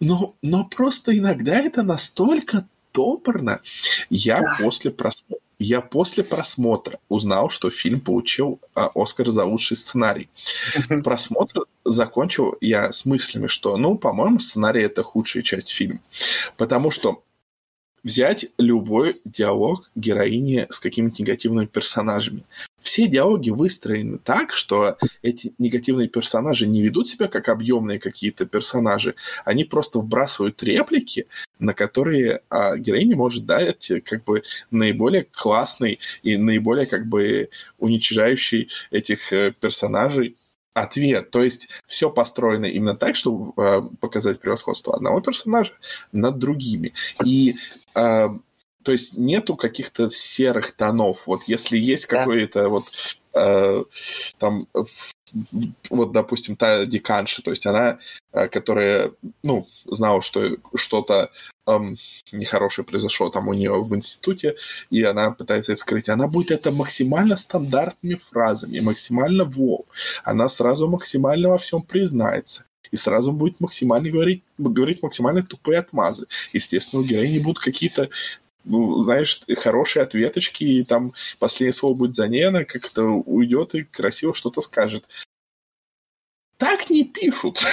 Но, но просто иногда это настолько топорно. Я Да. после просмотра я после просмотра узнал, что фильм получил а, Оскар за лучший сценарий. [laughs] Просмотр закончил я с мыслями, что, ну, по-моему, сценарий это худшая часть фильма. Потому что взять любой диалог героини с какими-то негативными персонажами. Все диалоги выстроены так, что эти негативные персонажи не ведут себя как объемные какие-то персонажи. Они просто вбрасывают реплики, на которые а, героиня может дать как бы наиболее классный и наиболее как бы уничижающий этих э, персонажей ответ. То есть все построено именно так, чтобы э, показать превосходство одного персонажа над другими. И э, то есть нету каких-то серых тонов. Вот если есть да. какой-то вот там вот, допустим, та деканша, то есть она, э, которая, ну, знала, что что-то эм, нехорошее произошло там у нее в институте, и она пытается это скрыть. Она будет это максимально стандартными фразами, максимально вол. Она сразу максимально во всем признается и сразу будет максимально говорить, говорить максимально тупые отмазы. Естественно, у героини будут какие-то ну, знаешь, хорошие ответочки, и там последнее слово будет за ней, она как-то уйдет и красиво что-то скажет. Так не пишут.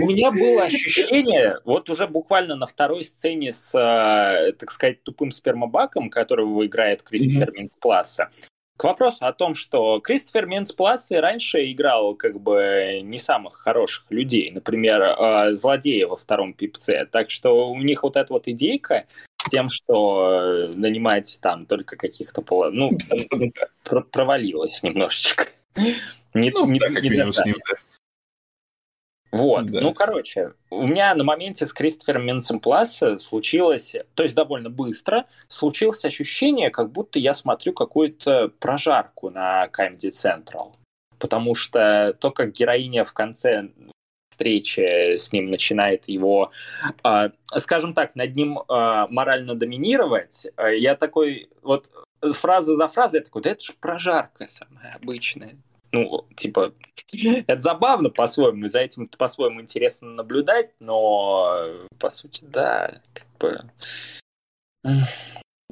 У меня было ощущение, вот уже буквально на второй сцене с, э, так сказать, тупым спермобаком, которого играет Кристофер mm-hmm. Минскласса, к вопросу о том, что Кристофер Минсплас раньше играл как бы не самых хороших людей, например, э, злодея во втором пипце. Так что у них вот эта вот идейка с тем, что нанимать там только каких-то пола... ну, [laughs] провалилась немножечко. [laughs] Не, ну, не, так, не, не с ним, да. Вот, да. ну, короче, у меня на моменте с Кристофером Минцем Пласа случилось, то есть довольно быстро, случилось ощущение, как будто я смотрю какую-то прожарку на Comedy Central. Потому что то, как героиня в конце встречи с ним начинает его, э, скажем так, над ним э, морально доминировать, э, я такой, вот фраза за фразой, я такой, да это же прожарка самая обычная ну, типа, [laughs] это забавно по-своему, за этим по-своему интересно наблюдать, но, по сути, да, как бы...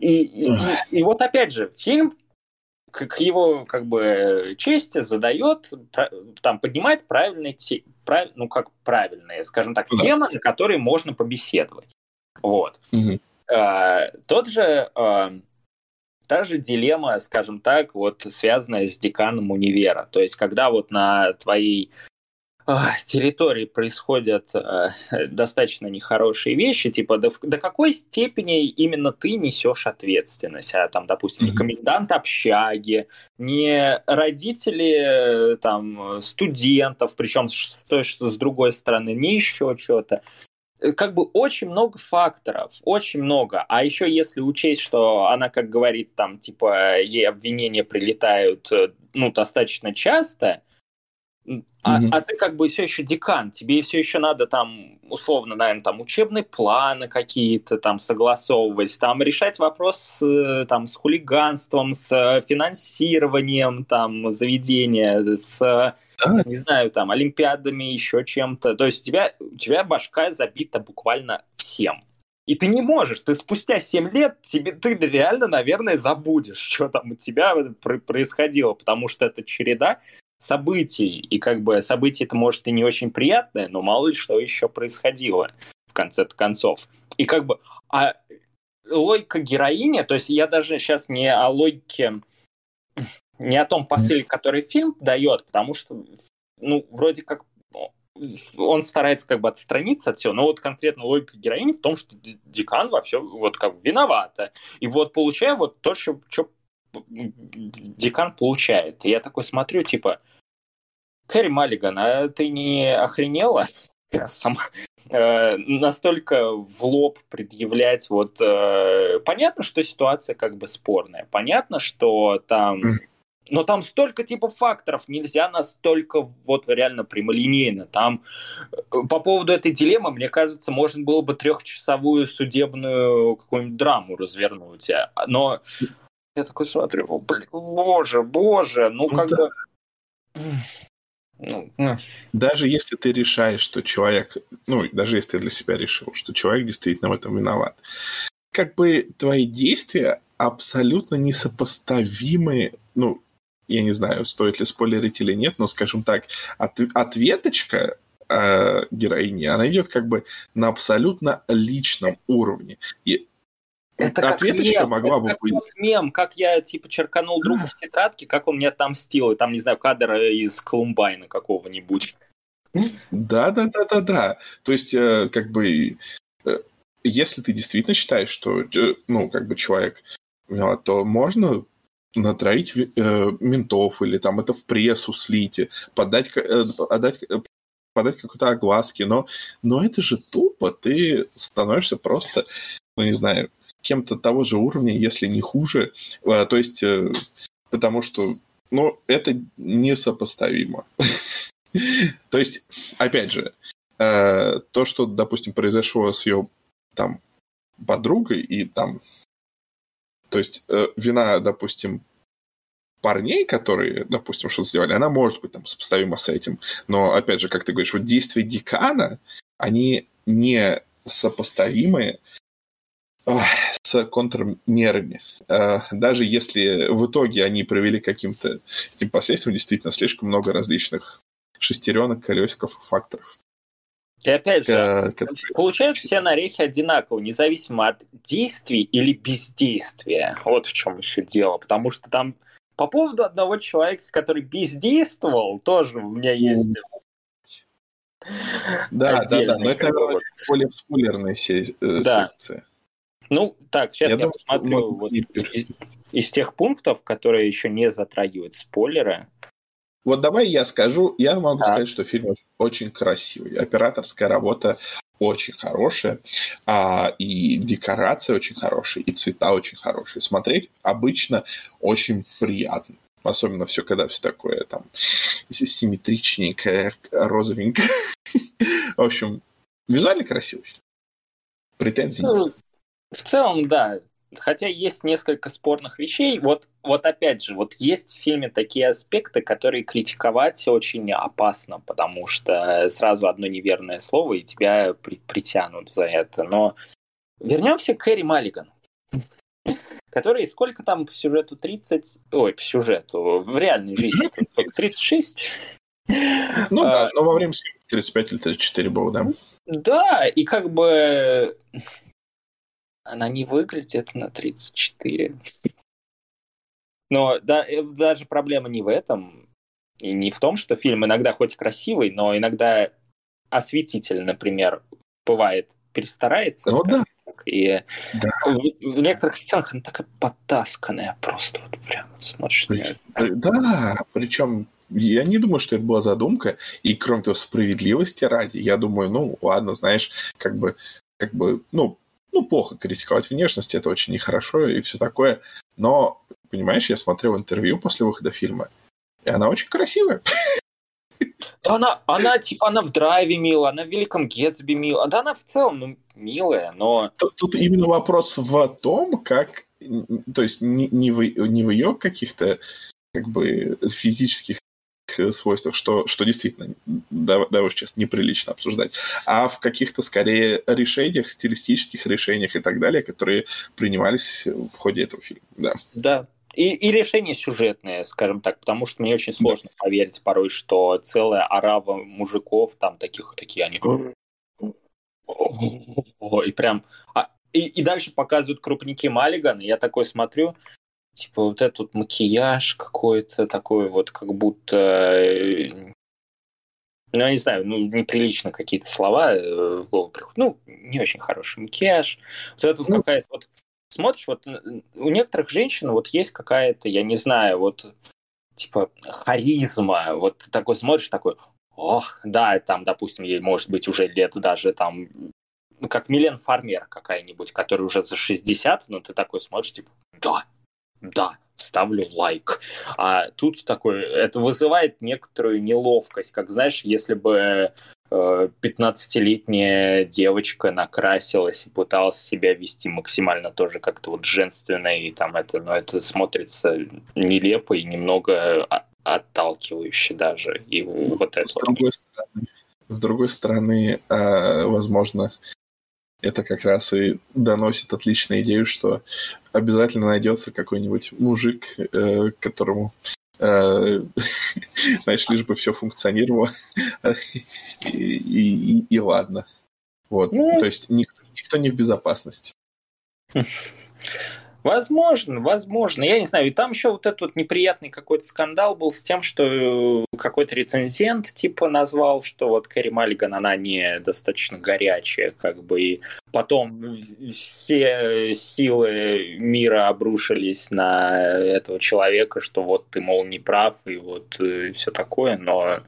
И, и, и, и вот опять же, фильм к его как бы чести задает, там поднимает правильные, те, прав, ну как правильные, скажем так, темы, на которые можно побеседовать. Вот. Угу. А, тот же а, Та же дилемма, скажем так, вот связанная с деканом универа. То есть, когда вот на твоей территории происходят э, достаточно нехорошие вещи, типа до, до какой степени именно ты несешь ответственность, а там, допустим, не комендант общаги, не родители э, там студентов, причем с той, что с другой стороны, не еще что-то. Э, как бы очень много факторов, очень много. А еще если учесть, что она, как говорит, там, типа, ей обвинения прилетают, э, ну, достаточно часто, а, mm-hmm. а ты как бы все еще декан, тебе все еще надо там, условно, наверное, там учебные планы какие-то там согласовывать, там решать вопрос с, там, с хулиганством, с финансированием там заведения, с, да. не знаю, там, олимпиадами, еще чем-то. То есть у тебя, у тебя башка забита буквально всем. И ты не можешь, ты спустя 7 лет, тебе, ты реально, наверное, забудешь, что там у тебя происходило, потому что это череда событий, и как бы событие это может и не очень приятное, но мало ли что еще происходило в конце концов. И как бы, а логика героини, то есть я даже сейчас не о логике, не о том посыле, который фильм дает, потому что, ну, вроде как он старается как бы отстраниться от всего, но вот конкретно логика героини в том, что декан во всем вот как бы виновата. И вот получая вот то, что, что декан получает. И я такой смотрю, типа, Кэрри Маллиган, а ты не охренела? Сама э, настолько в лоб предъявлять вот э, понятно, что ситуация как бы спорная, понятно, что там но там столько типа факторов, нельзя настолько вот реально прямолинейно. Там э, по поводу этой дилеммы, мне кажется, можно было бы трехчасовую судебную какую-нибудь драму развернуть. Но я такой смотрю, блин, боже, боже, ну, ну как да. бы... Ну, ну. Даже если ты решаешь, что человек, ну, даже если ты для себя решил, что человек действительно в этом виноват, как бы твои действия абсолютно несопоставимы, ну, я не знаю, стоит ли спойлерить или нет, но, скажем так, от, ответочка э, героини, она идет как бы на абсолютно личном уровне. И это Ответочка как мем, могла это бы как быть. Тот мем, как я типа черканул друга в тетрадке, как он мне отомстил, и там, не знаю, кадр из Колумбайна какого-нибудь. Да, да, да, да, да. То есть, э, как бы, э, если ты действительно считаешь, что, э, ну, как бы человек то можно натроить ментов или там это в прессу слить, подать, отдать, подать какой-то огласки, но, но это же тупо, ты становишься просто, ну не знаю, кем-то того же уровня, если не хуже. А, то есть, э, потому что, ну, это несопоставимо. [laughs] То есть, опять же, э, то, что, допустим, произошло с ее там подругой и там, то есть э, вина, допустим, парней, которые, допустим, что-то сделали, она может быть там сопоставима с этим. Но, опять же, как ты говоришь, вот действия декана, они не сопоставимы с контрмерами. Э, даже если в итоге они провели каким-то этим последствиям действительно слишком много различных шестеренок, колесиков, факторов. И опять же, э, которые... получают все нарехи одинаково, независимо от действий или бездействия. Вот в чем еще дело. Потому что там по поводу одного человека, который бездействовал, тоже у меня есть... Да, да, да, но это, наверное, более спойлерная да. Ну, так, сейчас я, я думаю, посмотрю вот из, из тех пунктов, которые еще не затрагивают спойлеры. Вот давай я скажу, я могу а. сказать, что фильм очень красивый. Операторская работа очень хорошая, а, и декорация очень хорошая, и цвета очень хорошие. Смотреть обычно очень приятно. Особенно все, когда все такое там симметричненькое, розовенькое. [laughs] В общем, визуально красивый. Претензий ну, нет. В целом, да. Хотя есть несколько спорных вещей. Вот, вот опять же, вот есть в фильме такие аспекты, которые критиковать очень опасно, потому что сразу одно неверное слово, и тебя при, притянут за это. Но вернемся к Кэрри Маллиган который сколько там по сюжету 30... Ой, по сюжету, в реальной жизни сколько? 36? Ну да, а, но во время 35 или 34 было, да? Да, и как бы она не выглядит на 34. Но да, э, даже проблема не в этом. И не в том, что фильм иногда хоть красивый, но иногда осветитель, например, бывает перестарается. Ну да. Так, и да. В, в некоторых сценах она такая потасканная просто. Вот прям смотришь Прич... Да, причем я не думаю, что это была задумка. И кроме того, справедливости ради, я думаю, ну ладно, знаешь, как бы, как бы, ну, ну, плохо критиковать внешность, это очень нехорошо и все такое. Но, понимаешь, я смотрел интервью после выхода фильма, и она очень красивая. Она, она, типа, она в драйве мила, она в Великом Гетсби мила. Да, она в целом ну, милая, но... Тут, тут именно вопрос в том, как... То есть не, не, в, не в ее каких-то как бы физических свойствах, что, что действительно, да, да уж честно, неприлично обсуждать, а в каких-то скорее решениях, стилистических решениях и так далее, которые принимались в ходе этого фильма. Да. Да. И, и решения сюжетные, скажем так, потому что мне очень сложно да. поверить порой, что целая арава мужиков, там таких, такие они... И прям... А, и, и дальше показывают крупники Маллиган, и я такой смотрю, типа вот этот макияж какой-то такой вот, как будто э, ну, я не знаю, ну, неприлично какие-то слова э, в голову приходят. Ну, не очень хороший макияж. Вот это вот ну, какая-то вот... Смотришь, вот у некоторых женщин вот есть какая-то, я не знаю, вот типа харизма. Вот такой смотришь, такой, ох, да, там, допустим, ей может быть уже лет даже там как Милен Фармер какая-нибудь, которая уже за 60, но ты такой смотришь, типа, да, да, ставлю лайк. А тут такой, это вызывает некоторую неловкость, как знаешь, если бы 15-летняя э, девочка накрасилась и пыталась себя вести максимально тоже как-то вот женственно, и там это, но это смотрится нелепо и немного отталкивающе даже. И вот это. С другой стороны, с другой стороны, э, возможно, это как раз и доносит отличную идею, что обязательно найдется какой-нибудь мужик, э, которому э, [laughs] знаешь, лишь бы все функционировало, [laughs] и, и, и, и ладно. Вот. Ну... То есть никто, никто не в безопасности. [laughs] Возможно, возможно. Я не знаю. И там еще вот этот вот неприятный какой-то скандал был с тем, что какой-то рецензент типа назвал, что вот Кэрри Маллиган, она не достаточно горячая, как бы. И потом все силы мира обрушились на этого человека, что вот ты, мол, не прав, и вот и э, все такое, но...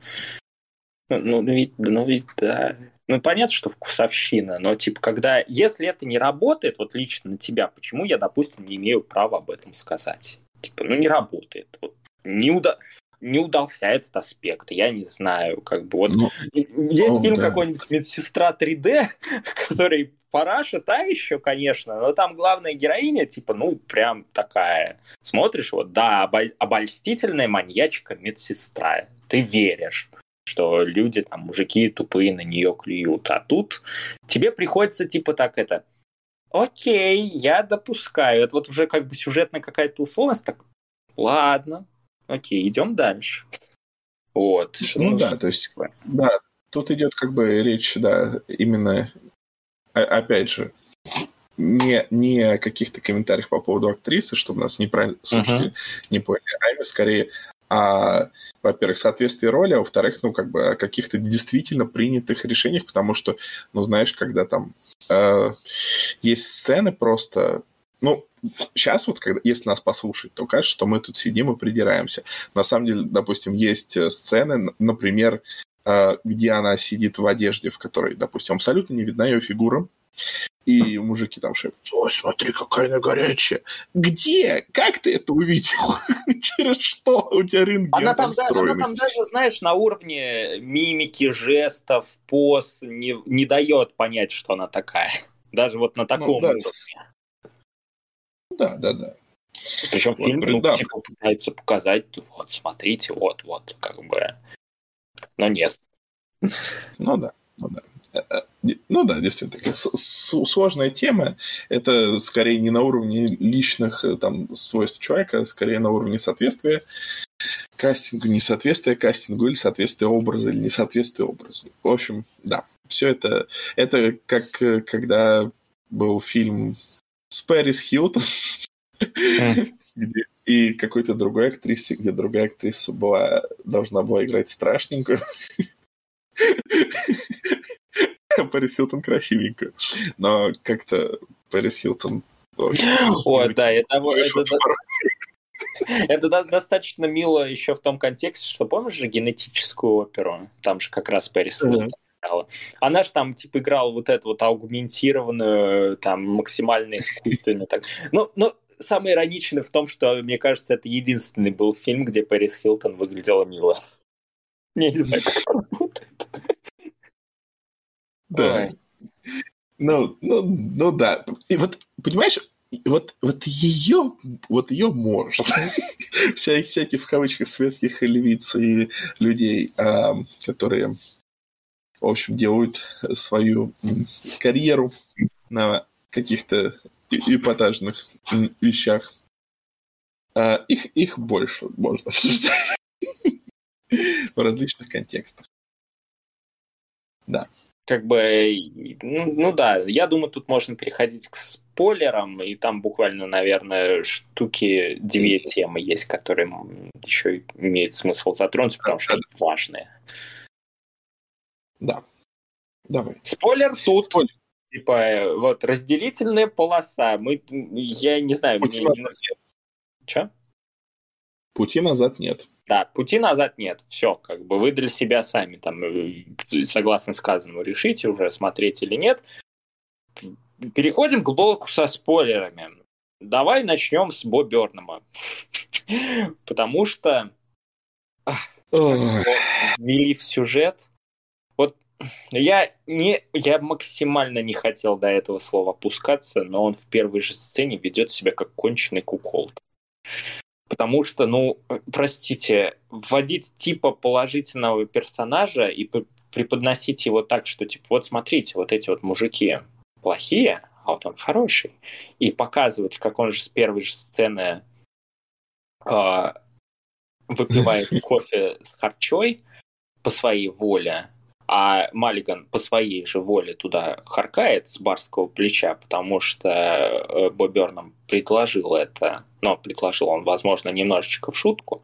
Ну, ну, ведь, ну, ведь, да. Ну, понятно, что вкусовщина, но, типа, когда, если это не работает, вот лично на тебя, почему я, допустим, не имею права об этом сказать? Типа, ну, не работает. Вот, не, уда... не удался этот аспект, я не знаю, как бы, вот, ну, есть о, фильм да. какой-нибудь «Медсестра 3D», [laughs] который параша та еще, конечно, но там главная героиня, типа, ну, прям такая. Смотришь, вот, да, обольстительная маньячка медсестра. Ты веришь что люди, там, мужики тупые на нее клюют. А тут тебе приходится, типа, так это, окей, я допускаю. Это вот уже как бы сюжетная какая-то условность, так, ладно, окей, идем дальше. Вот. Ну да, то есть, да, тут идет как бы речь, да, именно, опять же, не, не о каких-то комментариях по поводу актрисы, чтобы нас не про... слушатели uh-huh. не поняли, а именно скорее а, во-первых, соответствие роли, а во-вторых, ну, как бы о каких-то действительно принятых решениях, потому что, ну, знаешь, когда там э, есть сцены просто, ну, сейчас вот, когда, если нас послушать, то кажется, что мы тут сидим и придираемся. На самом деле, допустим, есть э, сцены, например, э, где она сидит в одежде, в которой, допустим, абсолютно не видна ее фигура, и мужики там шепчут, ой, смотри, какая она горячая. Где? Как ты это увидел? [laughs] Через что у тебя рентген она там, да, она там даже, знаешь, на уровне мимики, жестов, поз не, не дает понять, что она такая. Даже вот на ну таком ну, да. уровне. Да, да, да. Причем вот, фильм ну, да. типа, пытается показать, вот, смотрите, вот, вот, как бы. Но нет. Ну да, ну да. Э, э, ну да, действительно, такая сложная тема. Это скорее не на уровне личных э, там, свойств человека, а скорее на уровне соответствия кастингу, несоответствия кастингу или соответствие образа, или несоответствие образу. В общем, да, все это, это как когда был фильм с Пэрис Хилтон, где и какой-то другой актрисе, где другая актриса была, должна была играть страшненькую. [laughs] Пэрис Хилтон красивенькая. Но как-то Пэрис Хилтон... Ой, да, это... Это [laughs] достаточно мило еще в том контексте, что помнишь же генетическую оперу? Там же как раз Пэрис Хилтон играла. Она же там, типа, играла вот эту вот аугментированную, там, максимально искусственную. Так. Ну, ну, самое ироничное в том, что, мне кажется, это единственный был фильм, где Пэрис Хилтон выглядела мило. [laughs] Я не знаю, как работает. Да. Ну, ну, ну да. И вот, понимаешь, вот, вот ее, вот ее может. [laughs] Вся, всяких в кавычках светских львиц и людей, а, которые, в общем, делают свою карьеру на каких-то эпатажных вещах. А, их, их больше можно обсуждать [laughs] в различных контекстах. Да как бы, ну, ну да, я думаю, тут можно переходить к спойлерам, и там буквально, наверное, штуки две темы есть, которые еще имеет смысл затронуть, потому что они важные. Да. Давай. Спойлер тут. Спойлер. Типа, вот, разделительная полоса. Мы, я не знаю, Пути мне. Че? Пути назад нет. Да, пути назад нет. Все, как бы вы для себя сами там, э, согласно сказанному, решите уже, смотреть или нет. Переходим к блоку со спойлерами. Давай начнем с Бо Бернама. [laughs] Потому что ввели в сюжет. Вот я, не, я максимально не хотел до этого слова опускаться, но он в первой же сцене ведет себя как конченый куколд. Потому что, ну, простите, вводить типа положительного персонажа и преподносить его так, что, типа, вот смотрите, вот эти вот мужики плохие, а вот он хороший. И показывать, как он же с первой же сцены э, выпивает [laughs] кофе с харчой по своей воле, а Маллиган по своей же воле туда харкает с барского плеча, потому что э, Боберном предложил это, но предложил он, возможно, немножечко в шутку.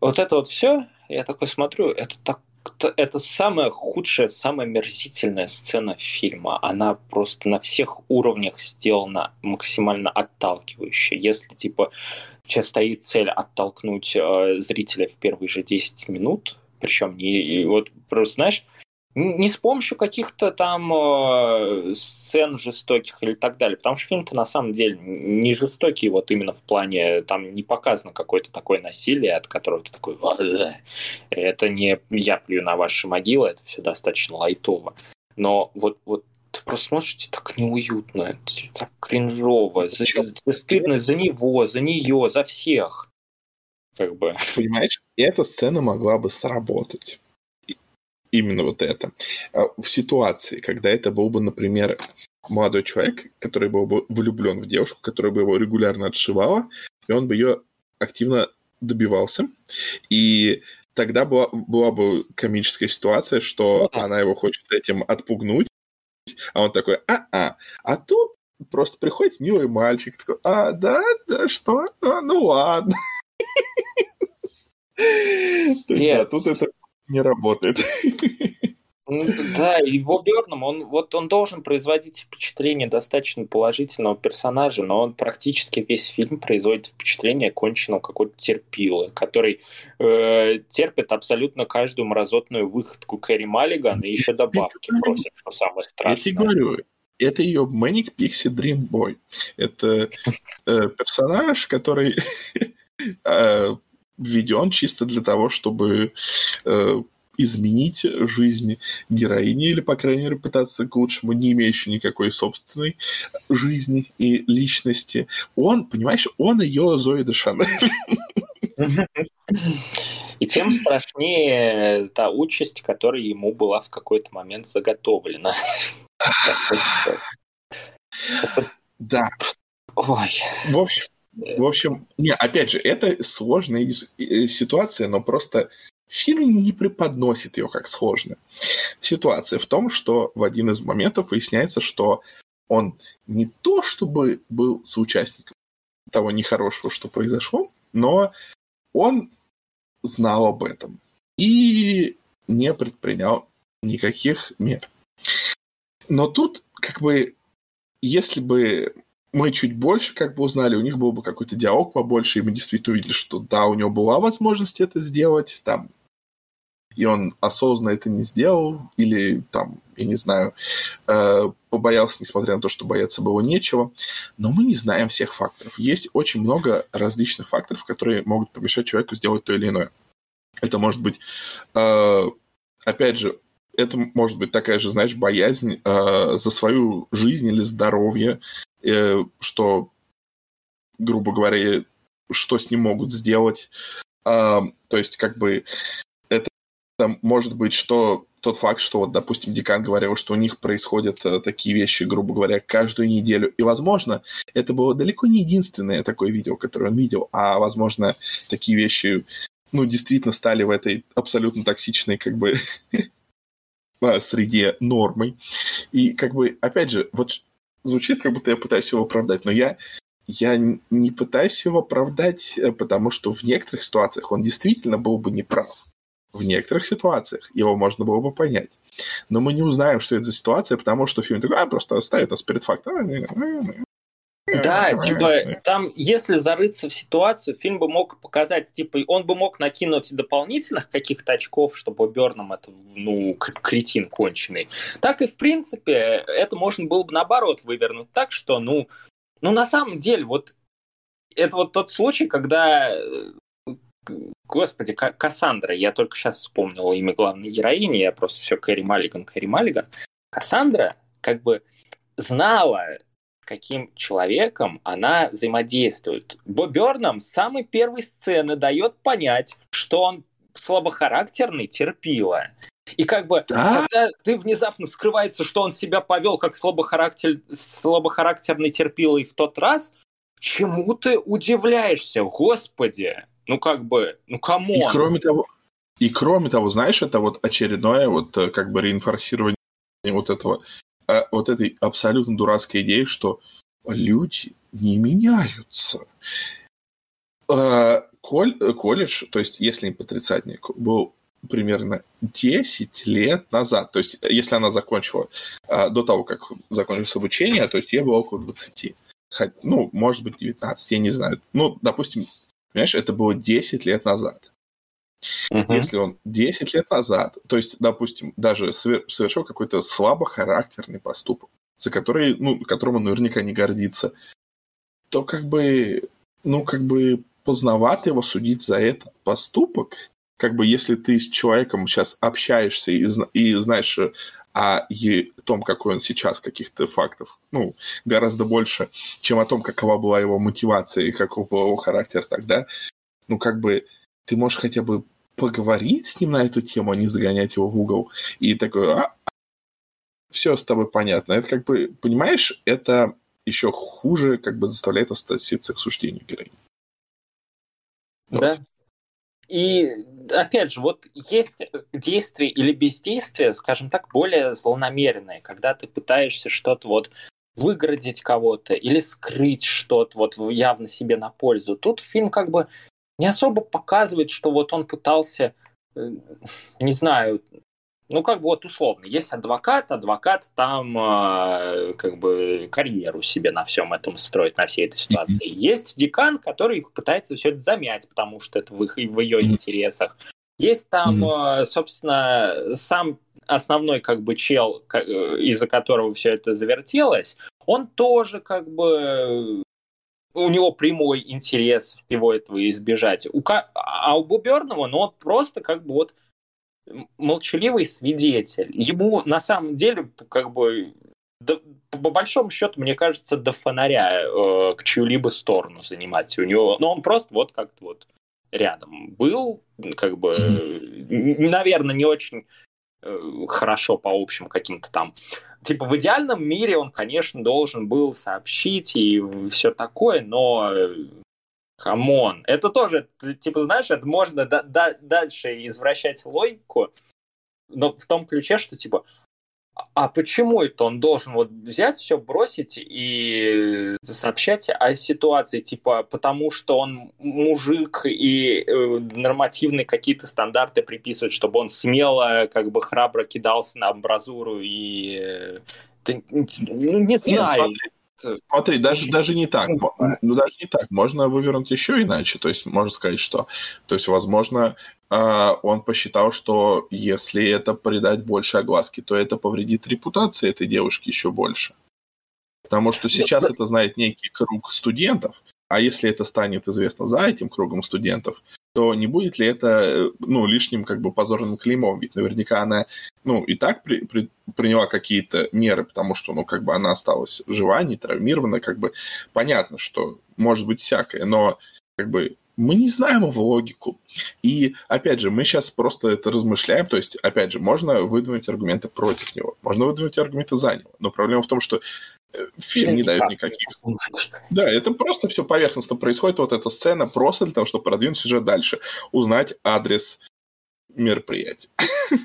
Вот это вот все, я такой смотрю, это так это самая худшая, самая мерзительная сцена фильма. Она просто на всех уровнях сделана максимально отталкивающе. Если, типа, у тебя стоит цель оттолкнуть э, зрителя в первые же 10 минут, причем не... И вот просто, знаешь, не с помощью каких-то там э, сцен жестоких или так далее, потому что фильм-то на самом деле не жестокий, вот именно в плане, там не показано какое-то такое насилие, от которого ты такой, это не я плюю на ваши могилы, это все достаточно лайтово. Но вот, вот ты просто смотришь, так неуютно, так кринжово, за, за, стыдно за него, за нее, за всех. Как бы. Понимаешь, эта сцена могла бы сработать именно вот это. А в ситуации, когда это был бы, например, молодой человек, который был бы влюблен в девушку, которая бы его регулярно отшивала, и он бы ее активно добивался. И тогда была, была бы комическая ситуация, что она его хочет этим отпугнуть, а он такой, а-а, а тут просто приходит милый мальчик, такой, а, да, да, что? А, ну ладно. [laughs] Есть, да, тут это не работает. [laughs] Ну, да, Бо Берном, он, вот он должен производить впечатление достаточно положительного персонажа, но он практически весь фильм производит впечатление конченного какого-то терпила, который э, терпит абсолютно каждую мразотную выходку Кэрри Маллиган и еще добавки просит, что самое страшное. Я тебе говорю, это ее Manic Pixie Dream Boy. Это э, персонаж, который [laughs] э, введен чисто для того, чтобы э, изменить жизнь героини или, по крайней мере, пытаться к лучшему, не имеющей никакой собственной жизни и личности. Он, понимаешь, он ее Зои Дешанель. И тем страшнее та участь, которая ему была в какой-то момент заготовлена. Да. Ой. В общем, в общем, не, опять же, это сложная ситуация, но просто фильм не преподносит ее как сложную. Ситуация в том, что в один из моментов выясняется, что он не то чтобы был соучастником того нехорошего, что произошло, но он знал об этом и не предпринял никаких мер. Но тут, как бы, если бы мы чуть больше как бы узнали, у них был бы какой-то диалог побольше, и мы действительно увидели, что да, у него была возможность это сделать, там, и он осознанно это не сделал, или там, я не знаю, э, побоялся, несмотря на то, что бояться было нечего. Но мы не знаем всех факторов. Есть очень много различных факторов, которые могут помешать человеку сделать то или иное. Это может быть, э, опять же, это может быть такая же, знаешь, боязнь э, за свою жизнь или здоровье, Э, что, грубо говоря, что с ним могут сделать. А, то есть, как бы, это может быть, что тот факт, что, вот, допустим, декан говорил, что у них происходят э, такие вещи, грубо говоря, каждую неделю. И, возможно, это было далеко не единственное такое видео, которое он видел, а, возможно, такие вещи, ну, действительно стали в этой абсолютно токсичной, как бы, [laughs] среде нормой. И, как бы, опять же, вот звучит, как будто я пытаюсь его оправдать, но я, я не пытаюсь его оправдать, э, потому что в некоторых ситуациях он действительно был бы неправ. В некоторых ситуациях его можно было бы понять. Но мы не узнаем, что это за ситуация, потому что фильм такой, а, просто ставит нас перед фактом. Да, типа, там, если зарыться в ситуацию, фильм бы мог показать, типа, он бы мог накинуть дополнительных каких-то очков, чтобы Берном это, ну, кретин конченый. Так и, в принципе, это можно было бы наоборот вывернуть так, что, ну, ну, на самом деле, вот это вот тот случай, когда Господи, Кассандра, я только сейчас вспомнил имя главной героини, я просто все Кэрри Маллиган, Кэрри Маллиган. Кассандра как бы знала каким человеком она взаимодействует. Бо Бернам с самой первой сцены дает понять, что он слабохарактерный терпила. И как бы, да? когда ты внезапно скрывается, что он себя повел как слабохарактер... слабохарактерный терпилый в тот раз, чему ты удивляешься, господи? Ну как бы, ну кому? И кроме того, и кроме того, знаешь, это вот очередное вот э, как бы реинфорсирование вот этого а, вот этой абсолютно дурацкой идеи, что люди не меняются. А, коль, колледж, то есть если не потрицательник, был примерно 10 лет назад. То есть, если она закончила а, до того, как закончилось обучение, то есть ей было около 20. Ну, может быть, 19, я не знаю. Ну, допустим, понимаешь, это было 10 лет назад. Угу. Если он 10 лет назад, то есть, допустим, даже совершил какой-то слабохарактерный поступок, за который, ну, которым он наверняка не гордится, то как бы, ну, как бы поздновато его судить за этот поступок. Как бы если ты с человеком сейчас общаешься и, и знаешь о том, какой он сейчас, каких-то фактов, ну, гораздо больше, чем о том, какова была его мотивация и каков был его характер тогда, ну, как бы ты можешь хотя бы поговорить с ним на эту тему, а не загонять его в угол. И такой, а, все с тобой понятно. Это как бы, понимаешь, это еще хуже как бы заставляет относиться к суждению героини. Вот. Да. И опять же, вот есть действие или бездействие, скажем так, более злонамеренное, когда ты пытаешься что-то вот выгородить кого-то или скрыть что-то вот явно себе на пользу. Тут фильм как бы не особо показывает, что вот он пытался, э, не знаю, ну, как бы вот условно, есть адвокат, адвокат там э, как бы карьеру себе на всем этом строит, на всей этой ситуации. Есть декан, который пытается все это замять, потому что это в, их, в ее интересах. Есть там, э, собственно, сам основной как бы чел, из-за которого все это завертелось, он тоже как бы у него прямой интерес всего этого избежать. У, а у Буберного, ну, он просто как бы вот молчаливый свидетель. Ему на самом деле как бы да, по большому счету, мне кажется, до фонаря э, к чью-либо сторону занимать. У него, но ну, он просто вот как-то вот рядом был, как бы, наверное, не очень хорошо по общим каким-то там. Типа в идеальном мире он, конечно, должен был сообщить и все такое, но come on. Это тоже, типа, знаешь, это можно да- да- дальше извращать логику, но в том ключе, что, типа, а почему это он должен вот взять все, бросить и сообщать о ситуации, типа, потому что он мужик и э, нормативные какие-то стандарты приписывают, чтобы он смело, как бы храбро кидался на амбразуру и... Э, ну, не знаю. Нет, Смотри, даже, даже не так. Ну, даже не так. Можно вывернуть еще иначе. То есть, можно сказать, что... То есть, возможно, а, он посчитал, что если это придать больше огласки, то это повредит репутации этой девушки еще больше. Потому что сейчас это знает некий круг студентов, а если это станет известно за этим кругом студентов, то не будет ли это э, ну, лишним как бы позорным клеймом? Ведь наверняка она ну, и так при, при, приняла какие-то меры, потому что ну, как бы она осталась жива, не травмирована, как бы понятно, что может быть всякое, но как бы мы не знаем его логику. И, опять же, мы сейчас просто это размышляем. То есть, опять же, можно выдвинуть аргументы против него, можно выдвинуть аргументы за него. Но проблема в том, что фильм не дает никаких. Да, это просто все поверхностно происходит. Вот эта сцена просто для того, чтобы продвинуть сюжет дальше. Узнать адрес мероприятия. [laughs]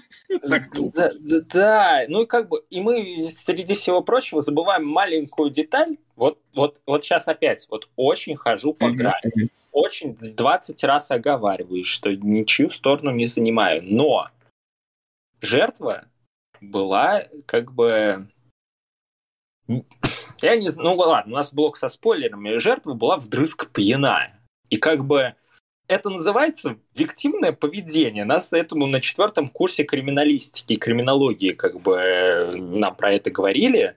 Так да, да, да, ну и как бы, и мы среди всего прочего забываем маленькую деталь. Вот, вот, вот сейчас опять, вот очень хожу по грани, очень 20 раз оговариваюсь, что ничью сторону не занимаю, но жертва была как бы [coughs] я не знаю, ну ладно, у нас блок со спойлерами. Жертва была вдрызг пьяна. И как бы это называется виктимное поведение. Нас этому на четвертом курсе криминалистики криминологии как бы э, нам про это говорили.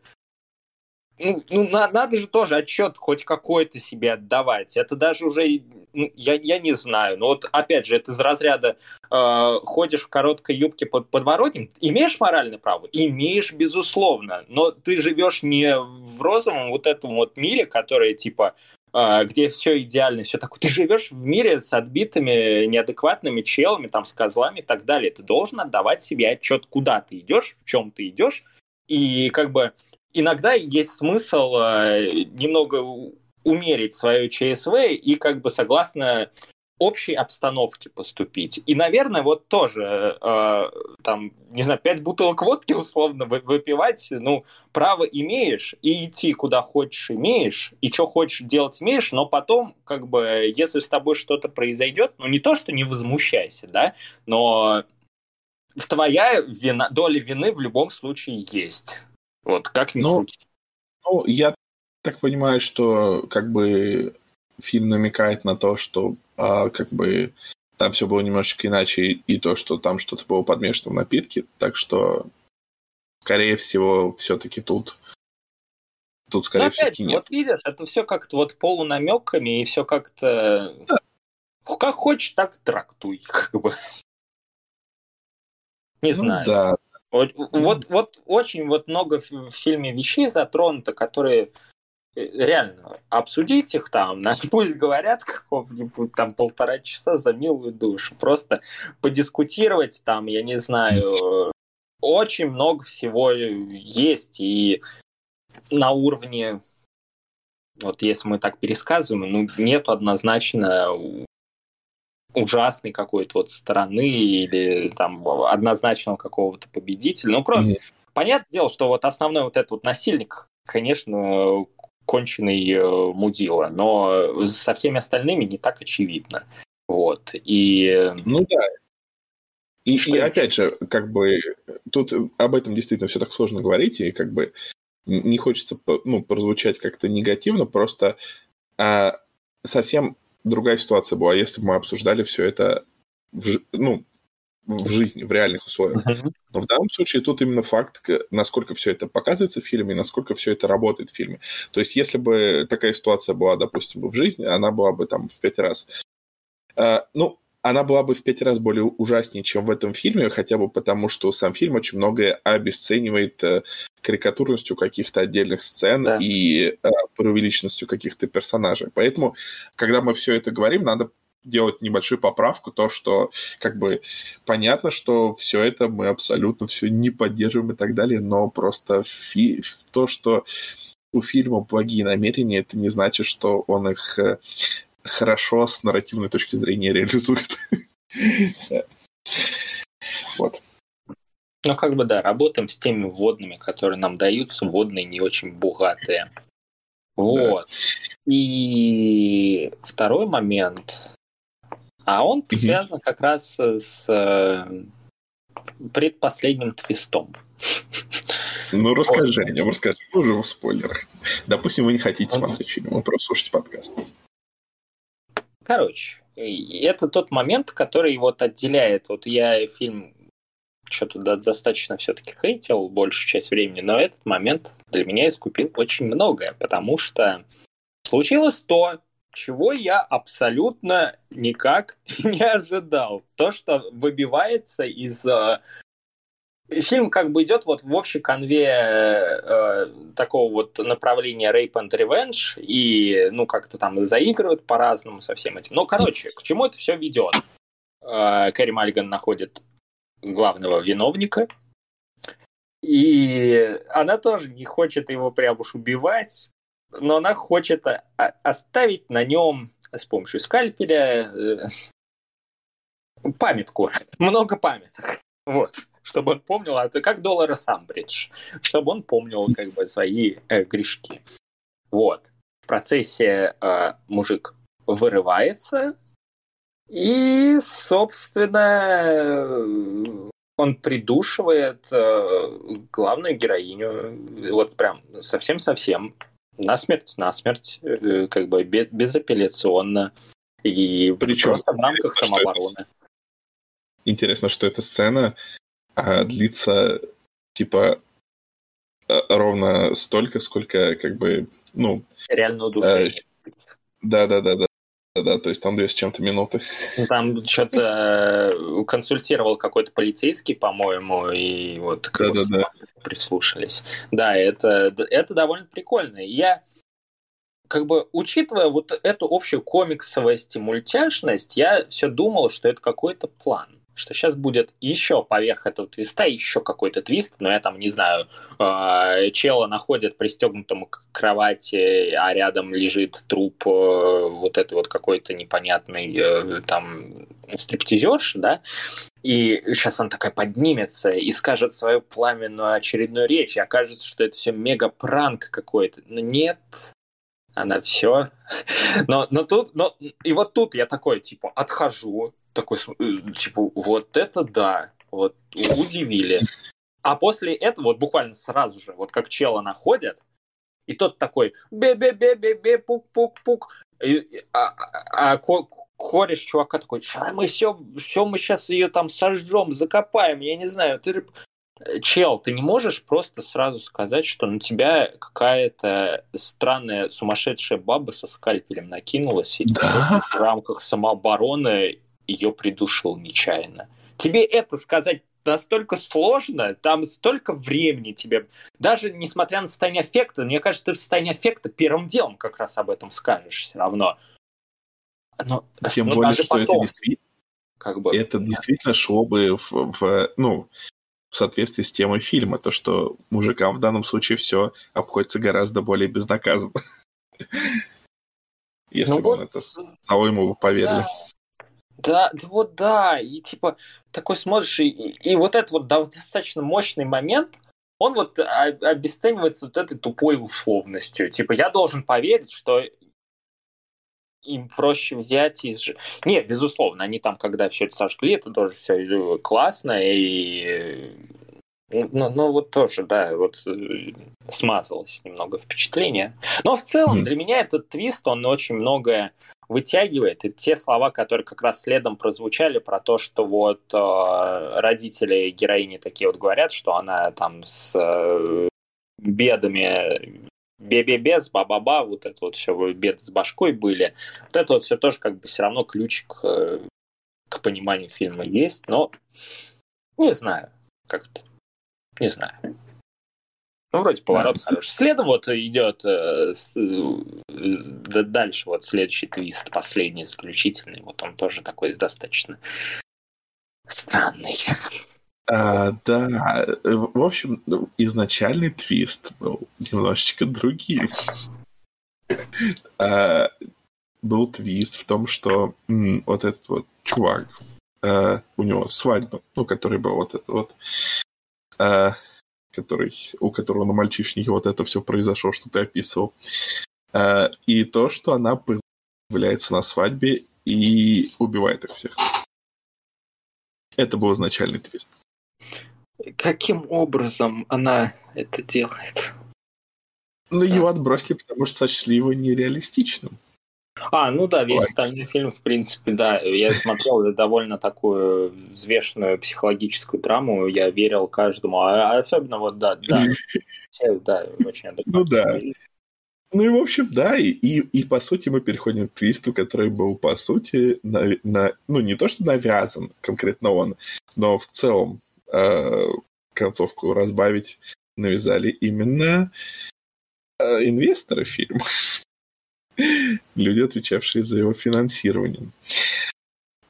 Ну, ну на, надо же тоже отчет хоть какой-то себе отдавать. Это даже уже, ну, я, я не знаю. Но вот опять же, это из разряда э, ходишь в короткой юбке под подворотнем. Имеешь моральное право? Имеешь, безусловно. Но ты живешь не в розовом вот этом вот мире, который типа а, где все идеально, все такое. Ты живешь в мире с отбитыми неадекватными челами, там, с козлами и так далее. Ты должен отдавать себе отчет, куда ты идешь, в чем ты идешь. И как бы иногда есть смысл э, немного умерить свое ЧСВ и как бы согласно общей обстановке поступить. И, наверное, вот тоже, э, там, не знаю, пять бутылок водки условно выпивать, ну, право имеешь, и идти куда хочешь имеешь, и что хочешь делать имеешь, но потом, как бы, если с тобой что-то произойдет, ну, не то, что не возмущайся, да, но твоя вина, доля вины в любом случае есть. Вот, как ни ну, Ну, я так понимаю, что, как бы, фильм намекает на то, что а, как бы там все было немножечко иначе, и то, что там что-то было подмешано в напитки, так что, скорее всего, все-таки тут тут, скорее всего, нет. Вот видишь, это все как-то вот полунамеками, и все как-то... Да. Как хочешь, так трактуй, [laughs] как бы. Не ну, знаю. Да. Вот, вот, вот очень вот много в фильме вещей затронуто, которые э, реально обсудить их там, пусть говорят [laughs] какого-нибудь там полтора часа за милую душу. Просто подискутировать там, я не знаю, очень много всего есть. И на уровне, вот если мы так пересказываем, ну, нет однозначно ужасной какой-то вот стороны или там однозначного какого-то победителя. Ну, кроме... Mm-hmm. Понятное дело, что вот основной вот этот вот насильник, конечно, конченый э, мудила, но со всеми остальными не так очевидно. Вот. И... Ну да. И, и опять же, как бы тут об этом действительно все так сложно говорить, и как бы не хочется ну, прозвучать как-то негативно, просто а, совсем другая ситуация была, если бы мы обсуждали все это в, ну, в жизни, в реальных условиях. Но в данном случае тут именно факт, насколько все это показывается в фильме, насколько все это работает в фильме. То есть, если бы такая ситуация была, допустим, в жизни, она была бы там в пять раз. Uh, ну, она была бы в пять раз более ужаснее, чем в этом фильме, хотя бы потому, что сам фильм очень многое обесценивает э, карикатурностью каких-то отдельных сцен да. и э, преувеличенностью каких-то персонажей. Поэтому, когда мы все это говорим, надо делать небольшую поправку, то, что как бы понятно, что все это мы абсолютно все не поддерживаем и так далее, но просто фи- то, что у фильма благие намерения, это не значит, что он их э, хорошо с нарративной точки зрения реализует. Вот. Ну, как бы, да, работаем с теми вводными, которые нам даются, вводные не очень богатые. Вот. Да. И второй момент, а он угу. связан как раз с э, предпоследним твистом. Ну, расскажи вот. о нем, расскажи. Уже в спойлерах. Допустим, вы не хотите смотреть фильм, вы просто слушаете подкаст. Короче, это тот момент, который вот отделяет. Вот я фильм что-то достаточно все-таки хейтил большую часть времени, но этот момент для меня искупил очень многое, потому что случилось то, чего я абсолютно никак [laughs] не ожидал. То, что выбивается из э, фильм как бы идет вот в общей конве э, такого вот направления Rape and Revenge, и, ну, как-то там заигрывают по-разному со всем этим. Ну, короче, к чему это все ведет? Э, Кэрри Мальган находит главного виновника, и она тоже не хочет его прям уж убивать, но она хочет оставить на нем с помощью скальпеля э, памятку, много памяток. Вот чтобы он помнил, это как доллара Самбридж, чтобы он помнил как бы свои э, грешки. Вот. В процессе э, мужик вырывается, и, собственно, он придушивает э, главную героиню, вот прям совсем-совсем, на смерть, на смерть, э, как бы безапелляционно, и Причем, просто в рамках самообороны. Интересно, что эта сцена а длится типа э, ровно столько, сколько как бы, ну... Реально удушение. Э, да, да, да, да. Да, то есть там две с чем-то минуты. Ну, там что-то э, консультировал какой-то полицейский, по-моему, и вот да, да, да. прислушались. Да, это, это довольно прикольно. Я как бы, учитывая вот эту общую комиксовость и мультяшность, я все думал, что это какой-то план что сейчас будет еще поверх этого твиста еще какой-то твист, но я там не знаю, э, чела находят пристегнутым к кровати, а рядом лежит труп э, вот этой вот какой-то непонятный э, там стриптизерш, да, и сейчас он такая поднимется и скажет свою пламенную очередную речь, и окажется, что это все мега-пранк какой-то. Но нет, она все. [laughs] Но, но тут, но, и вот тут я такой, типа, отхожу, такой, э, типа, вот это да, вот удивили. А после этого, вот буквально сразу же, вот как чела находят, и тот такой бе-бе-бе-бе-бе, пук-пук-пук, а, а, а кореш чувака такой, а мы все, все мы сейчас ее там сожжем, закопаем, я не знаю, ты чел, ты не можешь просто сразу сказать, что на тебя какая-то странная сумасшедшая баба со скальпелем накинулась, и да? в рамках самообороны ее придушил нечаянно. Тебе это сказать настолько сложно, там столько времени тебе. Даже несмотря на состояние аффекта, мне кажется, ты в состоянии аффекта первым делом как раз об этом скажешь все равно. Но, Тем но более, что потом, это действительно, как бы, это действительно шло бы в, в, ну, в соответствии с темой фильма, то, что мужикам в данном случае все обходится гораздо более безнаказанно. [laughs] Если ну бы он это стало ему поверили. Да, да, вот да, и типа такой смотришь, и, и, вот этот вот достаточно мощный момент, он вот обесценивается вот этой тупой условностью. Типа я должен поверить, что им проще взять из... Не, безусловно, они там, когда все это сожгли, это тоже все э, классно, и... Ну, ну, вот тоже, да, вот э, смазалось немного впечатление. Но в целом mm. для меня этот твист, он очень многое вытягивает. И те слова, которые как раз следом прозвучали про то, что вот э, родители героини такие вот говорят, что она там с э, бедами бе-бе-без, ба-ба-ба, вот это вот все беды с башкой были. Вот это вот все тоже как бы все равно ключик э, к пониманию фильма есть, но не знаю, как-то, не знаю. Ну, вроде поворот хороший. Следом вот идет э, дальше вот следующий твист, последний, заключительный. Вот он тоже такой достаточно странный. А, да, в общем, ну, изначальный твист был немножечко другим. А, был твист в том, что м, вот этот вот чувак, а, у него свадьба, ну, который был вот этот вот, а, который, у которого на мальчишнике вот это все произошло, что ты описывал. А, и то, что она появляется на свадьбе и убивает их всех. Это был изначальный твист. Каким образом она это делает? Ну, да. его отбросили, потому что сочли его нереалистичным. А, ну да, весь Ой. остальной фильм, в принципе, да. Я смотрел довольно такую взвешенную психологическую драму. Я верил каждому. А особенно вот, да, да. [laughs] Да, очень Ну да. Ну и, в общем, да, и, и, и по сути мы переходим к твисту, который был, по сути, на, на, ну не то, что навязан конкретно он, но в целом э, концовку разбавить навязали именно э, инвесторы фильма. [laughs] Люди, отвечавшие за его финансирование.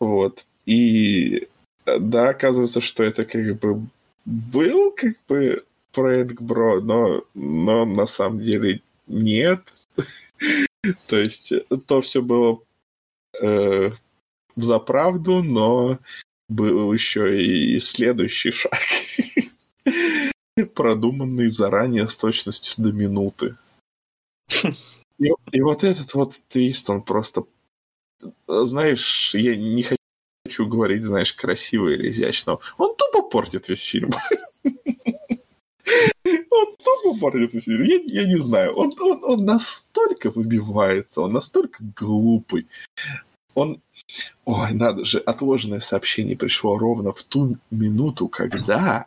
Вот. И да, оказывается, что это как бы был как бы проект Бро, но, но на самом деле нет. [laughs] То есть то все было э, за правду, но был еще и следующий шаг, [laughs] продуманный заранее с точностью до минуты. И, и вот этот вот твист, он просто... Знаешь, я не хочу говорить, знаешь, красиво или изящно. Он тупо портит весь фильм. [laughs] Он тупо весь фильм. Я, я не знаю. Он, он, он настолько выбивается, он настолько глупый он... Ой, надо же, отложенное сообщение пришло ровно в ту минуту, когда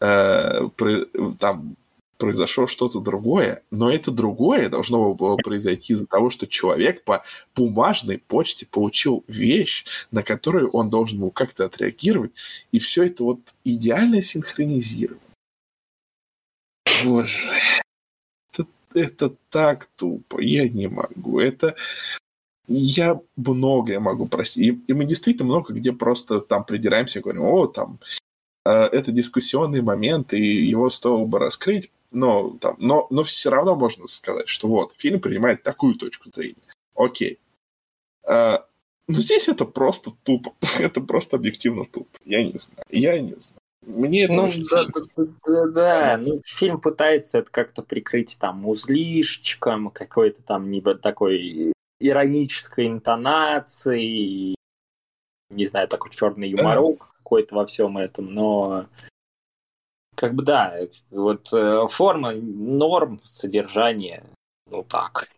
э, при, там произошло что-то другое, но это другое должно было произойти из-за того, что человек по бумажной почте получил вещь, на которую он должен был как-то отреагировать, и все это вот идеально синхронизировано. Боже, это, это так тупо, я не могу. Это я многое могу простить. И, и мы действительно много где просто там придираемся и говорим, о, там, э, это дискуссионный момент, и его стоило бы раскрыть, но, там, но, но все равно можно сказать, что вот, фильм принимает такую точку зрения. Окей. Э, но здесь это просто тупо. [laughs] это просто объективно тупо. Я не знаю. Я не знаю. Мне это ну, да, да, да, да, ну, фильм пытается это как-то прикрыть там узлишечком, какой-то там небо такой иронической интонацией, не знаю, такой черный юморок какой-то во всем этом, но как бы да, вот э, форма, норм, содержание, ну так.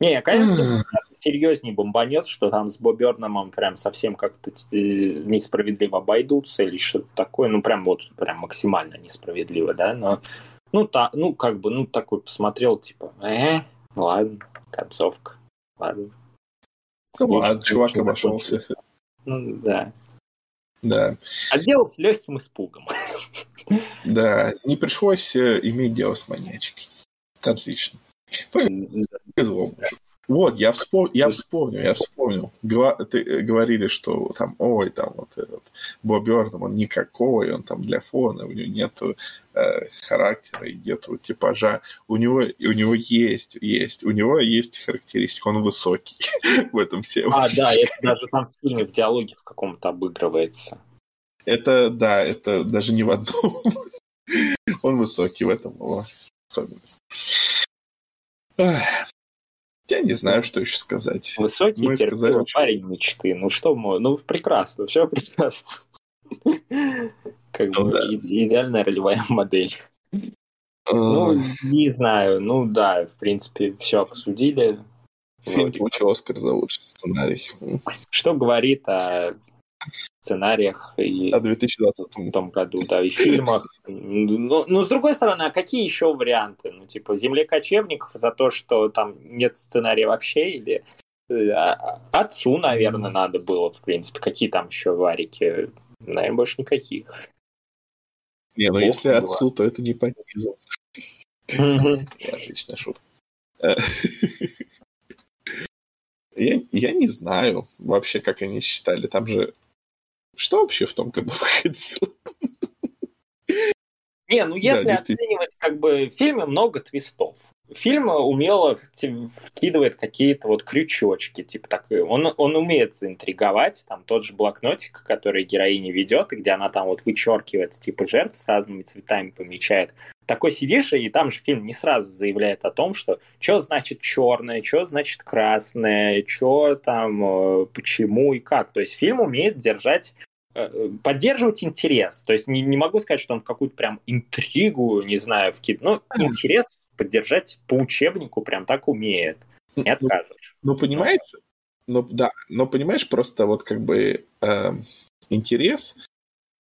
Не, конечно, [clears throat] серьезнее бомбанет, что там с Боберномом прям совсем как-то э, несправедливо обойдутся или что-то такое, ну прям вот прям максимально несправедливо, да, но ну, та, ну как бы, ну такой посмотрел, типа, э, ладно, концовка, ладно. Ну ладно, чувак обошелся. Ну да. Да. Отделался а легким испугом. [laughs] Да, не пришлось э, иметь дело с маньячкой. Отлично. Повезло Вот, я, вспом... я вспомнил, я вспомнил. Гва... Ты э, говорили, что там, ой, там вот этот Боб Бёрдом, он никакой, он там для фона, у него нету э, характера и нету типажа. У него, у него есть, есть, у него есть характеристика, он высокий [laughs] в этом всем. А, да, это даже там в фильме, в диалоге в каком-то обыгрывается. Это, да, это даже не в одном. [laughs] он высокий в этом его особенность. Я не знаю, что еще сказать. Высокий, Мы терпеливый сказали, парень мечты. Ну что, ну прекрасно, все прекрасно. Как ну, бы идеальная ролевая [laughs] модель. Ну, не знаю. Ну да, в принципе, все обсудили. Фильм получил Оскар за лучший сценарий. Что говорит о сценариях и а 2020 в том году, да, и фильмах. Ну, ну, с другой стороны, а какие еще варианты? Ну, типа, «Земле кочевников» за то, что там нет сценария вообще, или э, а, отцу, наверное, mm. надо было, в принципе. Какие там еще варики? Наверное, больше никаких. Не, ну если была. отцу, то это не непотизм. [laughs] Отличная шутка. [laughs] Я, я не знаю вообще, как они считали. Там же что вообще в том году [laughs] выходило? Не, ну если да, оценивать как бы в фильме много твистов. Фильм умело вкидывает какие-то вот крючочки, типа так, он, он умеет заинтриговать, там тот же блокнотик, который героиня ведет, и где она там вот вычеркивает типа жертв разными цветами помечает. Такой сидишь, и там же фильм не сразу заявляет о том, что что значит черное, что значит красное, что там, э, почему и как. То есть фильм умеет держать Э, поддерживать интерес. То есть не, не могу сказать, что он в какую-то прям интригу, не знаю, вкид, но интерес поддержать по учебнику прям так умеет. Не ну, откажешь. Ну, ну понимаешь, ну да, но понимаешь, просто вот как бы э, интерес,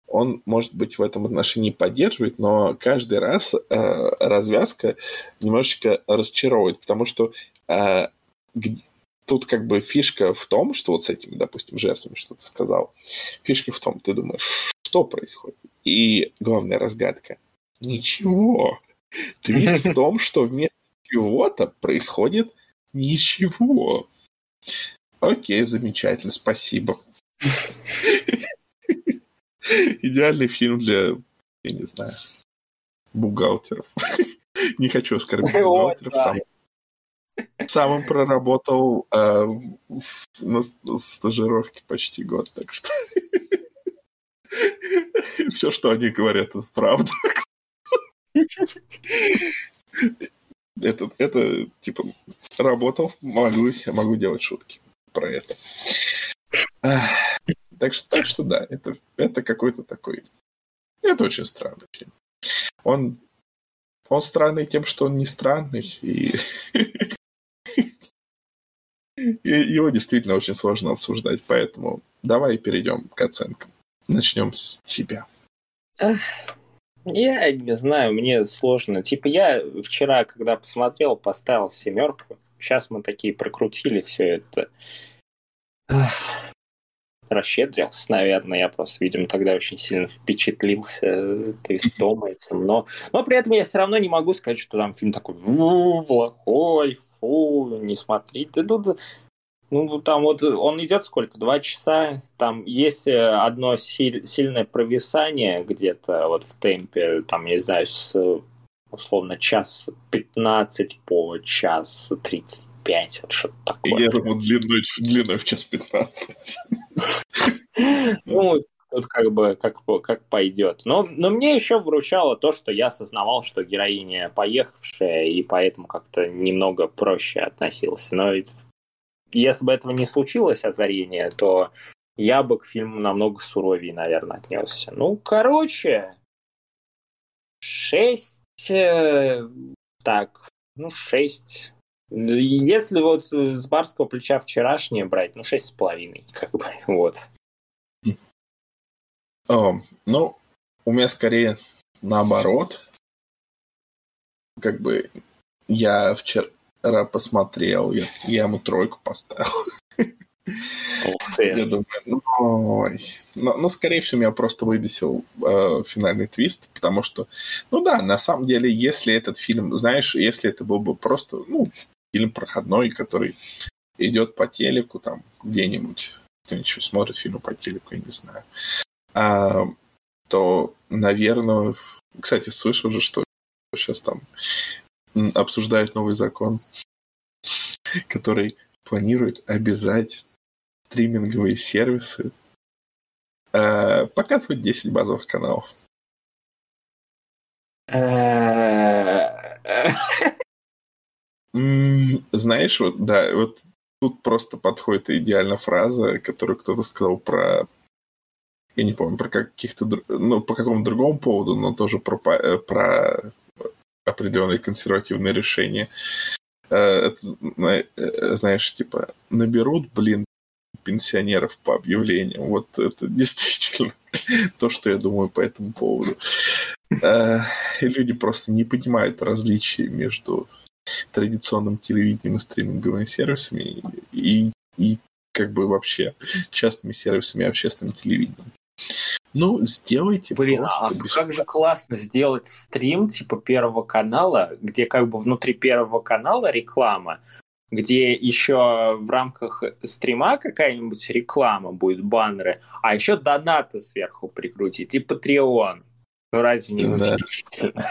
он, может быть, в этом отношении поддерживает, но каждый раз э, развязка немножечко разочаровывает, потому что э, тут как бы фишка в том, что вот с этими, допустим, жертвами, что ты сказал, фишка в том, ты думаешь, что происходит? И главная разгадка – ничего. Твист в том, что вместо чего-то происходит ничего. Окей, замечательно, спасибо. [laughs] Идеальный фильм для, я не знаю, бухгалтеров. [laughs] Не хочу оскорбить бухгалтеров, сам сам он проработал э, на стажировке почти год, так что [laughs] все, что они говорят, это правда. это, это, типа, работал, могу, я могу делать шутки про это. Так что, так что да, это, это какой-то такой... Это очень странный фильм. Он, он странный тем, что он не странный, [laughs] и его действительно очень сложно обсуждать, поэтому давай перейдем к оценкам. Начнем с тебя. Я не знаю, мне сложно. Типа я вчера, когда посмотрел, поставил семерку. Сейчас мы такие прокрутили все это расщедрился, наверное. Я просто, видимо, тогда очень сильно впечатлился твистом этим. Но, но при этом я все равно не могу сказать, что там фильм такой плохой, фу, не смотрите. Тут ну, там вот он идет сколько? Два часа. Там есть э, одно силь, сильное провисание где-то вот в темпе, там, не знаю, с условно час 15 по час 30 5, вот что-то такое. Я думаю, длиной, длиной в час 15. Ну, тут как бы как, как пойдет. Но, но мне еще вручало то, что я осознавал, что героиня поехавшая, и поэтому как-то немного проще относился. Но если бы этого не случилось, озарение, то я бы к фильму намного суровее, наверное, отнесся. Ну, короче, шесть... Э, так, ну, шесть Если вот с барского плеча вчерашнее брать, ну, шесть с половиной, как бы, [laughs] вот. О, ну, у меня скорее наоборот. Как бы я вчера посмотрел, я, я ему тройку поставил. Я думаю, ну, ой. Но, но, скорее всего, меня просто выбесил э, финальный твист, потому что, ну да, на самом деле, если этот фильм, знаешь, если это был бы просто, ну, фильм проходной, который идет по телеку там где-нибудь, кто-нибудь еще смотрит фильм по телеку, я не знаю, а, то, наверное, кстати, слышал же, что сейчас там обсуждают новый закон, который планирует обязать стриминговые сервисы э, показывать 10 базовых каналов. Знаешь, вот, да, вот тут просто подходит идеально фраза, которую кто-то сказал про я не помню, про каких-то, ну, по какому-то другому поводу, но тоже про, э, про определенные консервативные решения. Э, это, знаешь, типа, наберут, блин, пенсионеров по объявлению. Вот это действительно [laughs] то, что я думаю по этому поводу. Э, люди просто не понимают различий между традиционным телевидением и стриминговыми сервисами и, и как бы вообще частными сервисами и общественным телевидением. Ну, сделайте Блин, а без... как же классно сделать стрим типа Первого канала, где как бы внутри Первого канала реклама, где еще в рамках стрима какая-нибудь реклама будет, баннеры, а еще донаты сверху прикрутить, и Patreon. Ну, разве не восхитительно?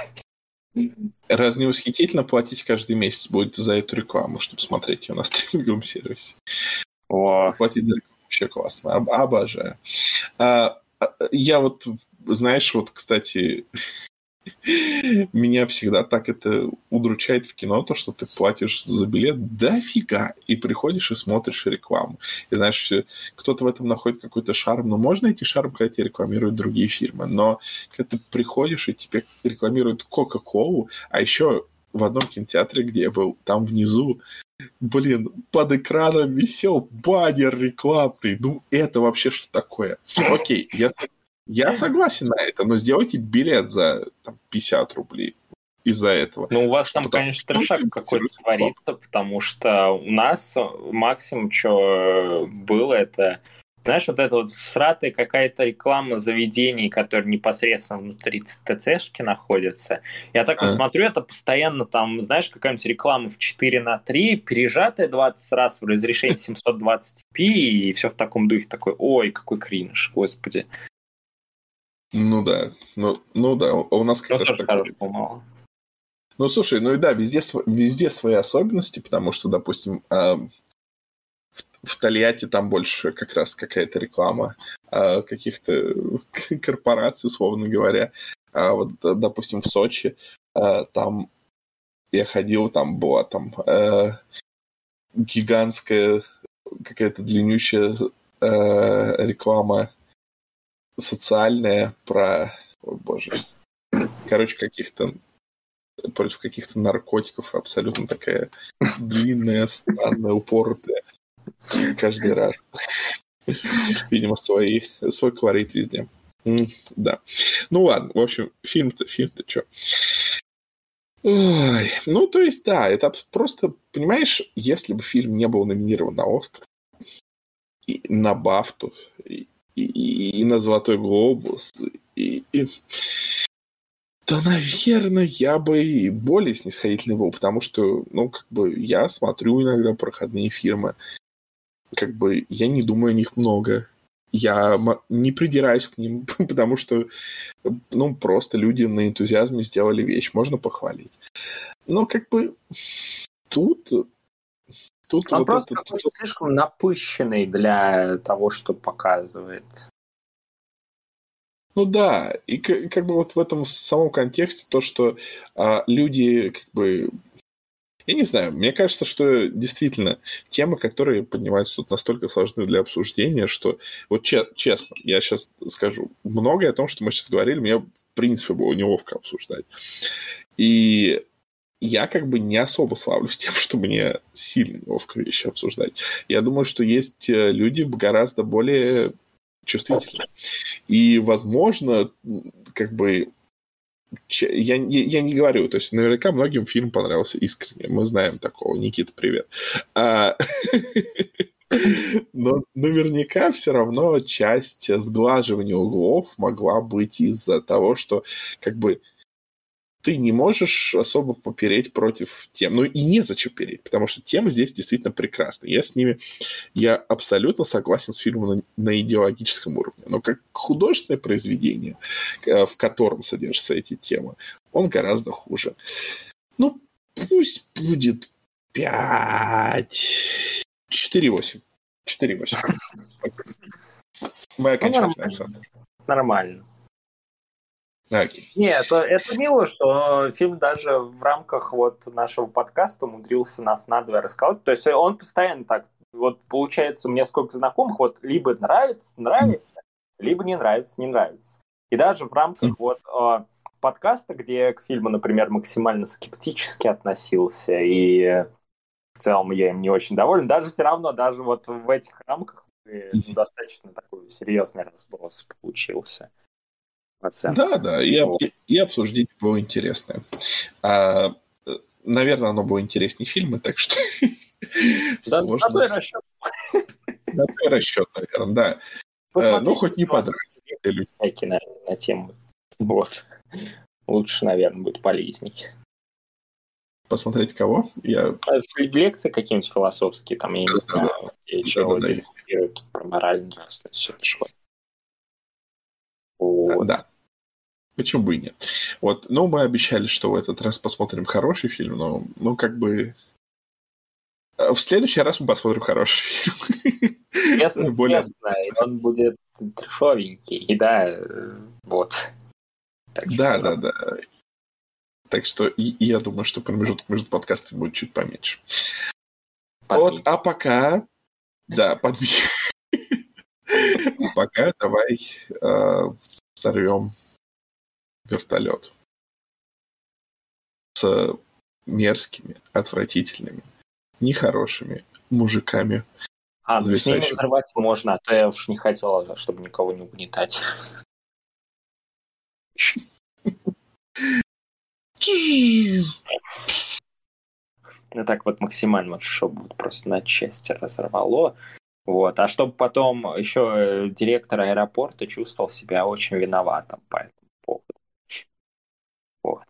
Разве не восхитительно платить каждый месяц будет за эту рекламу, чтобы смотреть ее на стриминговом сервисе? О. Платить за рекламу вообще классно. Об, обожаю. А, а я вот, знаешь, вот, кстати, Меня всегда так это удручает в кино, то, что ты платишь за билет дофига, и приходишь и смотришь рекламу. И знаешь, кто-то в этом находит какой-то шарм, но можно найти шарм, когда тебе рекламируют другие фирмы. Но когда ты приходишь, и тебе рекламируют Кока-Колу, а еще в одном кинотеатре, где я был, там внизу, блин, под экраном висел баннер рекламный. Ну, это вообще что такое? Окей, я я согласен на это, но сделайте билет за там, 50 рублей из-за этого. Ну, у вас там, потому... конечно, трешак какой-то творится, потому что у нас максимум, что было, это знаешь, вот это вот всратая какая-то реклама заведений, которые непосредственно внутри ТЦшки находятся. Я так вот а. смотрю, это постоянно там, знаешь, какая-нибудь реклама в 4 на 3, пережатая 20 раз в разрешении 720p, и все в таком духе такой, ой, какой кринж, господи. Ну да, ну, ну да, у нас как ну, раз такое. Ну слушай, ну и да, везде, везде свои особенности, потому что, допустим, э, в, в Тольятти там больше как раз какая-то реклама э, каких-то [laughs] корпораций, условно говоря. А вот, допустим, в Сочи э, там я ходил, там была там э, гигантская какая-то длиннющая э, реклама социальная про, о боже, короче, каких-то против каких-то наркотиков абсолютно такая длинная, странная, упоротая каждый раз. Видимо, свой, свой колорит везде. Да. Ну ладно, в общем, фильм-то, фильм-то что? Ой, ну, то есть, да, это просто, понимаешь, если бы фильм не был номинирован на Оскар, и на Бафту, и, и на Золотой Глобус, и, и... то, наверное, я бы и более снисходительный был, потому что, ну, как бы, я смотрю иногда проходные фильмы, как бы, я не думаю о них много. Я не придираюсь к ним, [laughs] потому что, ну, просто люди на энтузиазме сделали вещь, можно похвалить. Но, как бы, тут Тут Он вот просто этот... слишком напыщенный для того, что показывает. Ну да, и как, как бы вот в этом самом контексте то, что а, люди как бы я не знаю, мне кажется, что действительно темы, которые поднимаются тут настолько сложны для обсуждения, что вот че- честно, я сейчас скажу, многое о том, что мы сейчас говорили, мне в принципе было неловко обсуждать. И я как бы не особо славлюсь тем, что мне сильно неловко вещи обсуждать. Я думаю, что есть э, люди гораздо более чувствительные. И, возможно, как бы я, я, я не говорю, то есть наверняка многим фильм понравился искренне. Мы знаем такого. Никита, привет. А, [laughs] но наверняка все равно часть сглаживания углов могла быть из-за того, что как бы ты не можешь особо попереть против тем. Ну и незачем переть, потому что темы здесь действительно прекрасны. Я с ними, я абсолютно согласен с фильмом на, на идеологическом уровне. Но как художественное произведение, э, в котором содержатся эти темы, он гораздо хуже. Ну, пусть будет 5... 4-8. 4-8. Моя окончательная оценка. Нормально. Okay. Нет, это, это мило, что фильм даже в рамках вот нашего подкаста умудрился нас надвое рассказать. То есть он постоянно так, вот получается, у меня сколько знакомых, вот либо нравится, нравится, либо не нравится, не нравится. И даже в рамках вот э, подкаста, где я к фильму, например, максимально скептически относился, и в целом я им не очень доволен, даже все равно, даже вот в этих рамках ну, достаточно такой серьезный разброс получился оценка. Да, да, и, и, и обсуждение было интересное. А, наверное, оно было интереснее фильма, так что [laughs] да, сложно. На расчет. На расчет, наверное, да. Посмотрите, ну, хоть не подрались. На, на тему. Вот. Лучше, наверное, будет полезней. Посмотреть кого? Я... А, лекции какие-нибудь философские, там, я не знаю, где чего дискутируют про мораль, нравственность, все это вот. Да. Почему бы и нет? Вот, ну, мы обещали, что в этот раз посмотрим хороший фильм, но, ну, как бы... Э, в следующий раз мы посмотрим хороший фильм. Если [laughs] Более... честно, он будет трешовенький, и да, э, вот. Так да, да, да. Так что и, и я думаю, что промежуток между подкастами будет чуть поменьше. Подвиг. Вот, а пока... Да, подвиг. [laughs] Пока давай э, взорвем вертолет с мерзкими, отвратительными, нехорошими мужиками. А, ну с ними взорвать можно, а то я уж не хотел, чтобы никого не угнетать. Ну так вот максимально что будет просто на части разорвало. Вот. А чтобы потом еще э, директор аэропорта чувствовал себя очень виноватым по этому поводу. Вот.